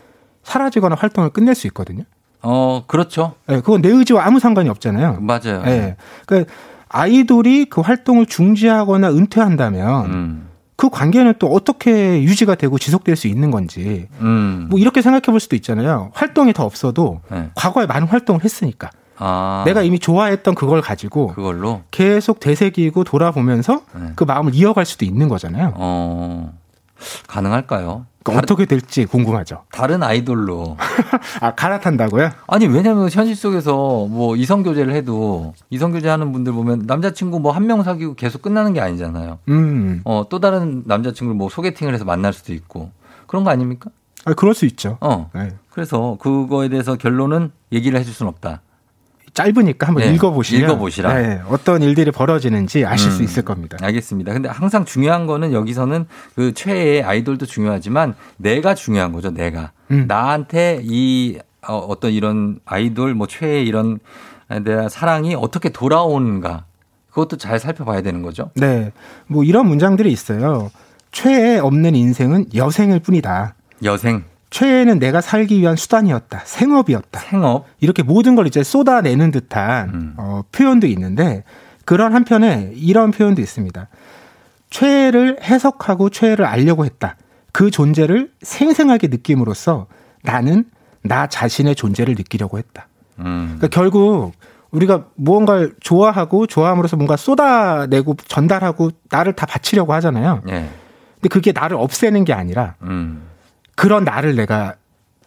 사라지거나 활동을 끝낼 수 있거든요. 어, 그렇죠. 예, 그건 내 의지와 아무 상관이 없잖아요. 맞아요. 예. 그러니까 아이돌이 그 활동을 중지하거나 은퇴한다면 음. 그 관계는 또 어떻게 유지가 되고 지속될 수 있는 건지 음. 뭐 이렇게 생각해 볼 수도 있잖아요. 활동이 더 없어도 네. 과거에 많은 활동을 했으니까 아. 내가 이미 좋아했던 그걸 가지고 그걸로 계속 되새기고 돌아보면서 네. 그 마음을 이어갈 수도 있는 거잖아요. 어. 가능할까요? 그러니까 어떻게 될지 궁금하죠. 다른 아이돌로. 아, 갈아탄다고요? 아니, 왜냐면 현실 속에서 뭐 이성교제를 해도 이성교제 하는 분들 보면 남자친구 뭐 한 명 사귀고 계속 끝나는 게 아니잖아요. 음. 어, 또 다른 남자친구를 뭐 소개팅을 해서 만날 수도 있고. 그런 거 아닙니까? 아, 그럴 수 있죠. 어. 네. 그래서 그거에 대해서 결론은 얘기를 해줄 수는 없다. 짧으니까 한번 네, 읽어보시면 읽어보시라. 네, 어떤 일들이 벌어지는지 아실 수 음, 있을 겁니다. 알겠습니다. 근데 항상 중요한 거는 여기서는 그 최애의 아이돌도 중요하지만 내가 중요한 거죠. 내가 음. 나한테 이 어, 어떤 이런 아이돌 뭐 최애 이런 내 사랑이 어떻게 돌아오는가 그것도 잘 살펴봐야 되는 거죠. 네, 뭐 이런 문장들이 있어요. 최애 없는 인생은 여생일 뿐이다. 여생, 최애는 내가 살기 위한 수단이었다. 생업이었다. 생업, 이렇게 모든 걸 이제 쏟아내는 듯한 음. 어, 표현도 있는데 그런 한편에 이런 표현도 있습니다. 최애를 해석하고 최애를 알려고 했다. 그 존재를 생생하게 느낌으로써 나는 나 자신의 존재를 느끼려고 했다. 음, 그러니까 결국 우리가 무언가를 좋아하고 좋아함으로써 뭔가 쏟아내고 전달하고 나를 다 바치려고 하잖아요. 예, 근데 그게 나를 없애는 게 아니라 음, 그런 나를 내가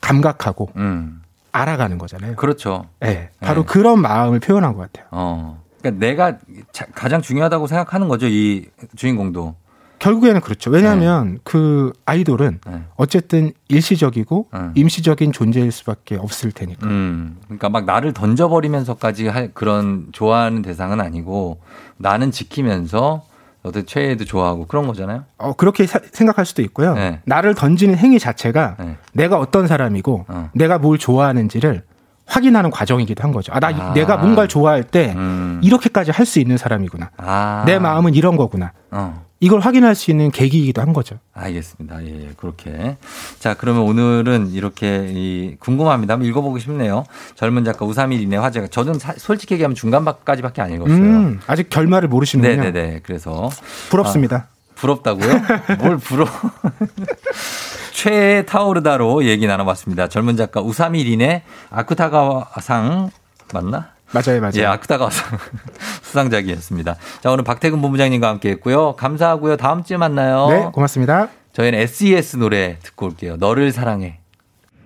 감각하고 음, 알아가는 거잖아요. 그렇죠. 네, 바로 네. 그런 마음을 표현한 것 같아요. 어, 그러니까 내가 자- 가장 중요하다고 생각하는 거죠. 이 주인공도. 결국에는 그렇죠. 왜냐하면 그 아이돌은 네. 어쨌든 일시적이고 음. 임시적인 존재일 수밖에 없을 테니까. 음, 그러니까 막 나를 던져버리면서까지 할 그런 좋아하는 대상은 아니고 나는 지키면서 어떤 최애도 좋아하고 그런 거잖아요. 어, 그렇게 사- 생각할 수도 있고요. 네. 나를 던지는 행위 자체가 네. 내가 어떤 사람이고 어. 내가 뭘 좋아하는지를 확인하는 과정이기도 한 거죠. 아, 나 아. 내가 뭔가를 좋아할 때 음. 이렇게까지 할 수 있는 사람이구나. 아. 내 마음은 이런 거구나. 어. 이걸 확인할 수 있는 계기이기도 한 거죠. 알겠습니다. 예, 예, 그렇게. 자, 그러면 오늘은 이렇게 이 궁금합니다. 한번 읽어보고 싶네요. 젊은 작가 우삼일이네 화제가. 저는 사- 솔직히 얘기하면 중간까지밖에 안 읽었어요. 음, 아직 결말을 모르시는군요. 네네네. 그래서. 부럽습니다. 아, 부럽다고요? 뭘 부러? 최애 타오르다로 얘기 나눠봤습니다. 젊은 작가 우삼일이네 아쿠타가상 맞나? 맞아요, 맞아요. 예, 아쿠타가상 수상작이었습니다. 자, 오늘 박태근 본부장님과 함께 했고요. 감사하고요. 다음 주에 만나요. 네, 고맙습니다. 저희는 SES 노래 듣고 올게요. 너를 사랑해.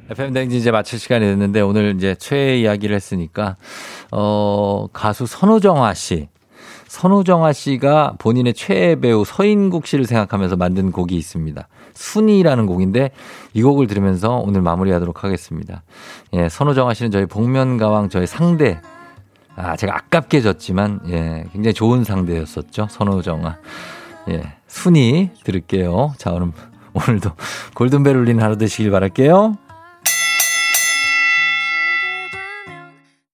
FM 댕진 이제 마칠 시간이 됐는데 오늘 이제 최애 이야기를 했으니까 어 가수 선우정아 씨. 선우정아 씨가 본인의 최애 배우 서인국 씨를 생각하면서 만든 곡이 있습니다. 순이라는 곡인데 이 곡을 들으면서 오늘 마무리하도록 하겠습니다. 예, 선우정아 씨는 저희 복면가왕 저희 상대 아, 제가 아깝게 졌지만, 예, 굉장히 좋은 상대였었죠. 선우정아. 예, 순위 들을게요. 자, 오늘, 오늘도 골든벨 울리는 하루 되시길 바랄게요.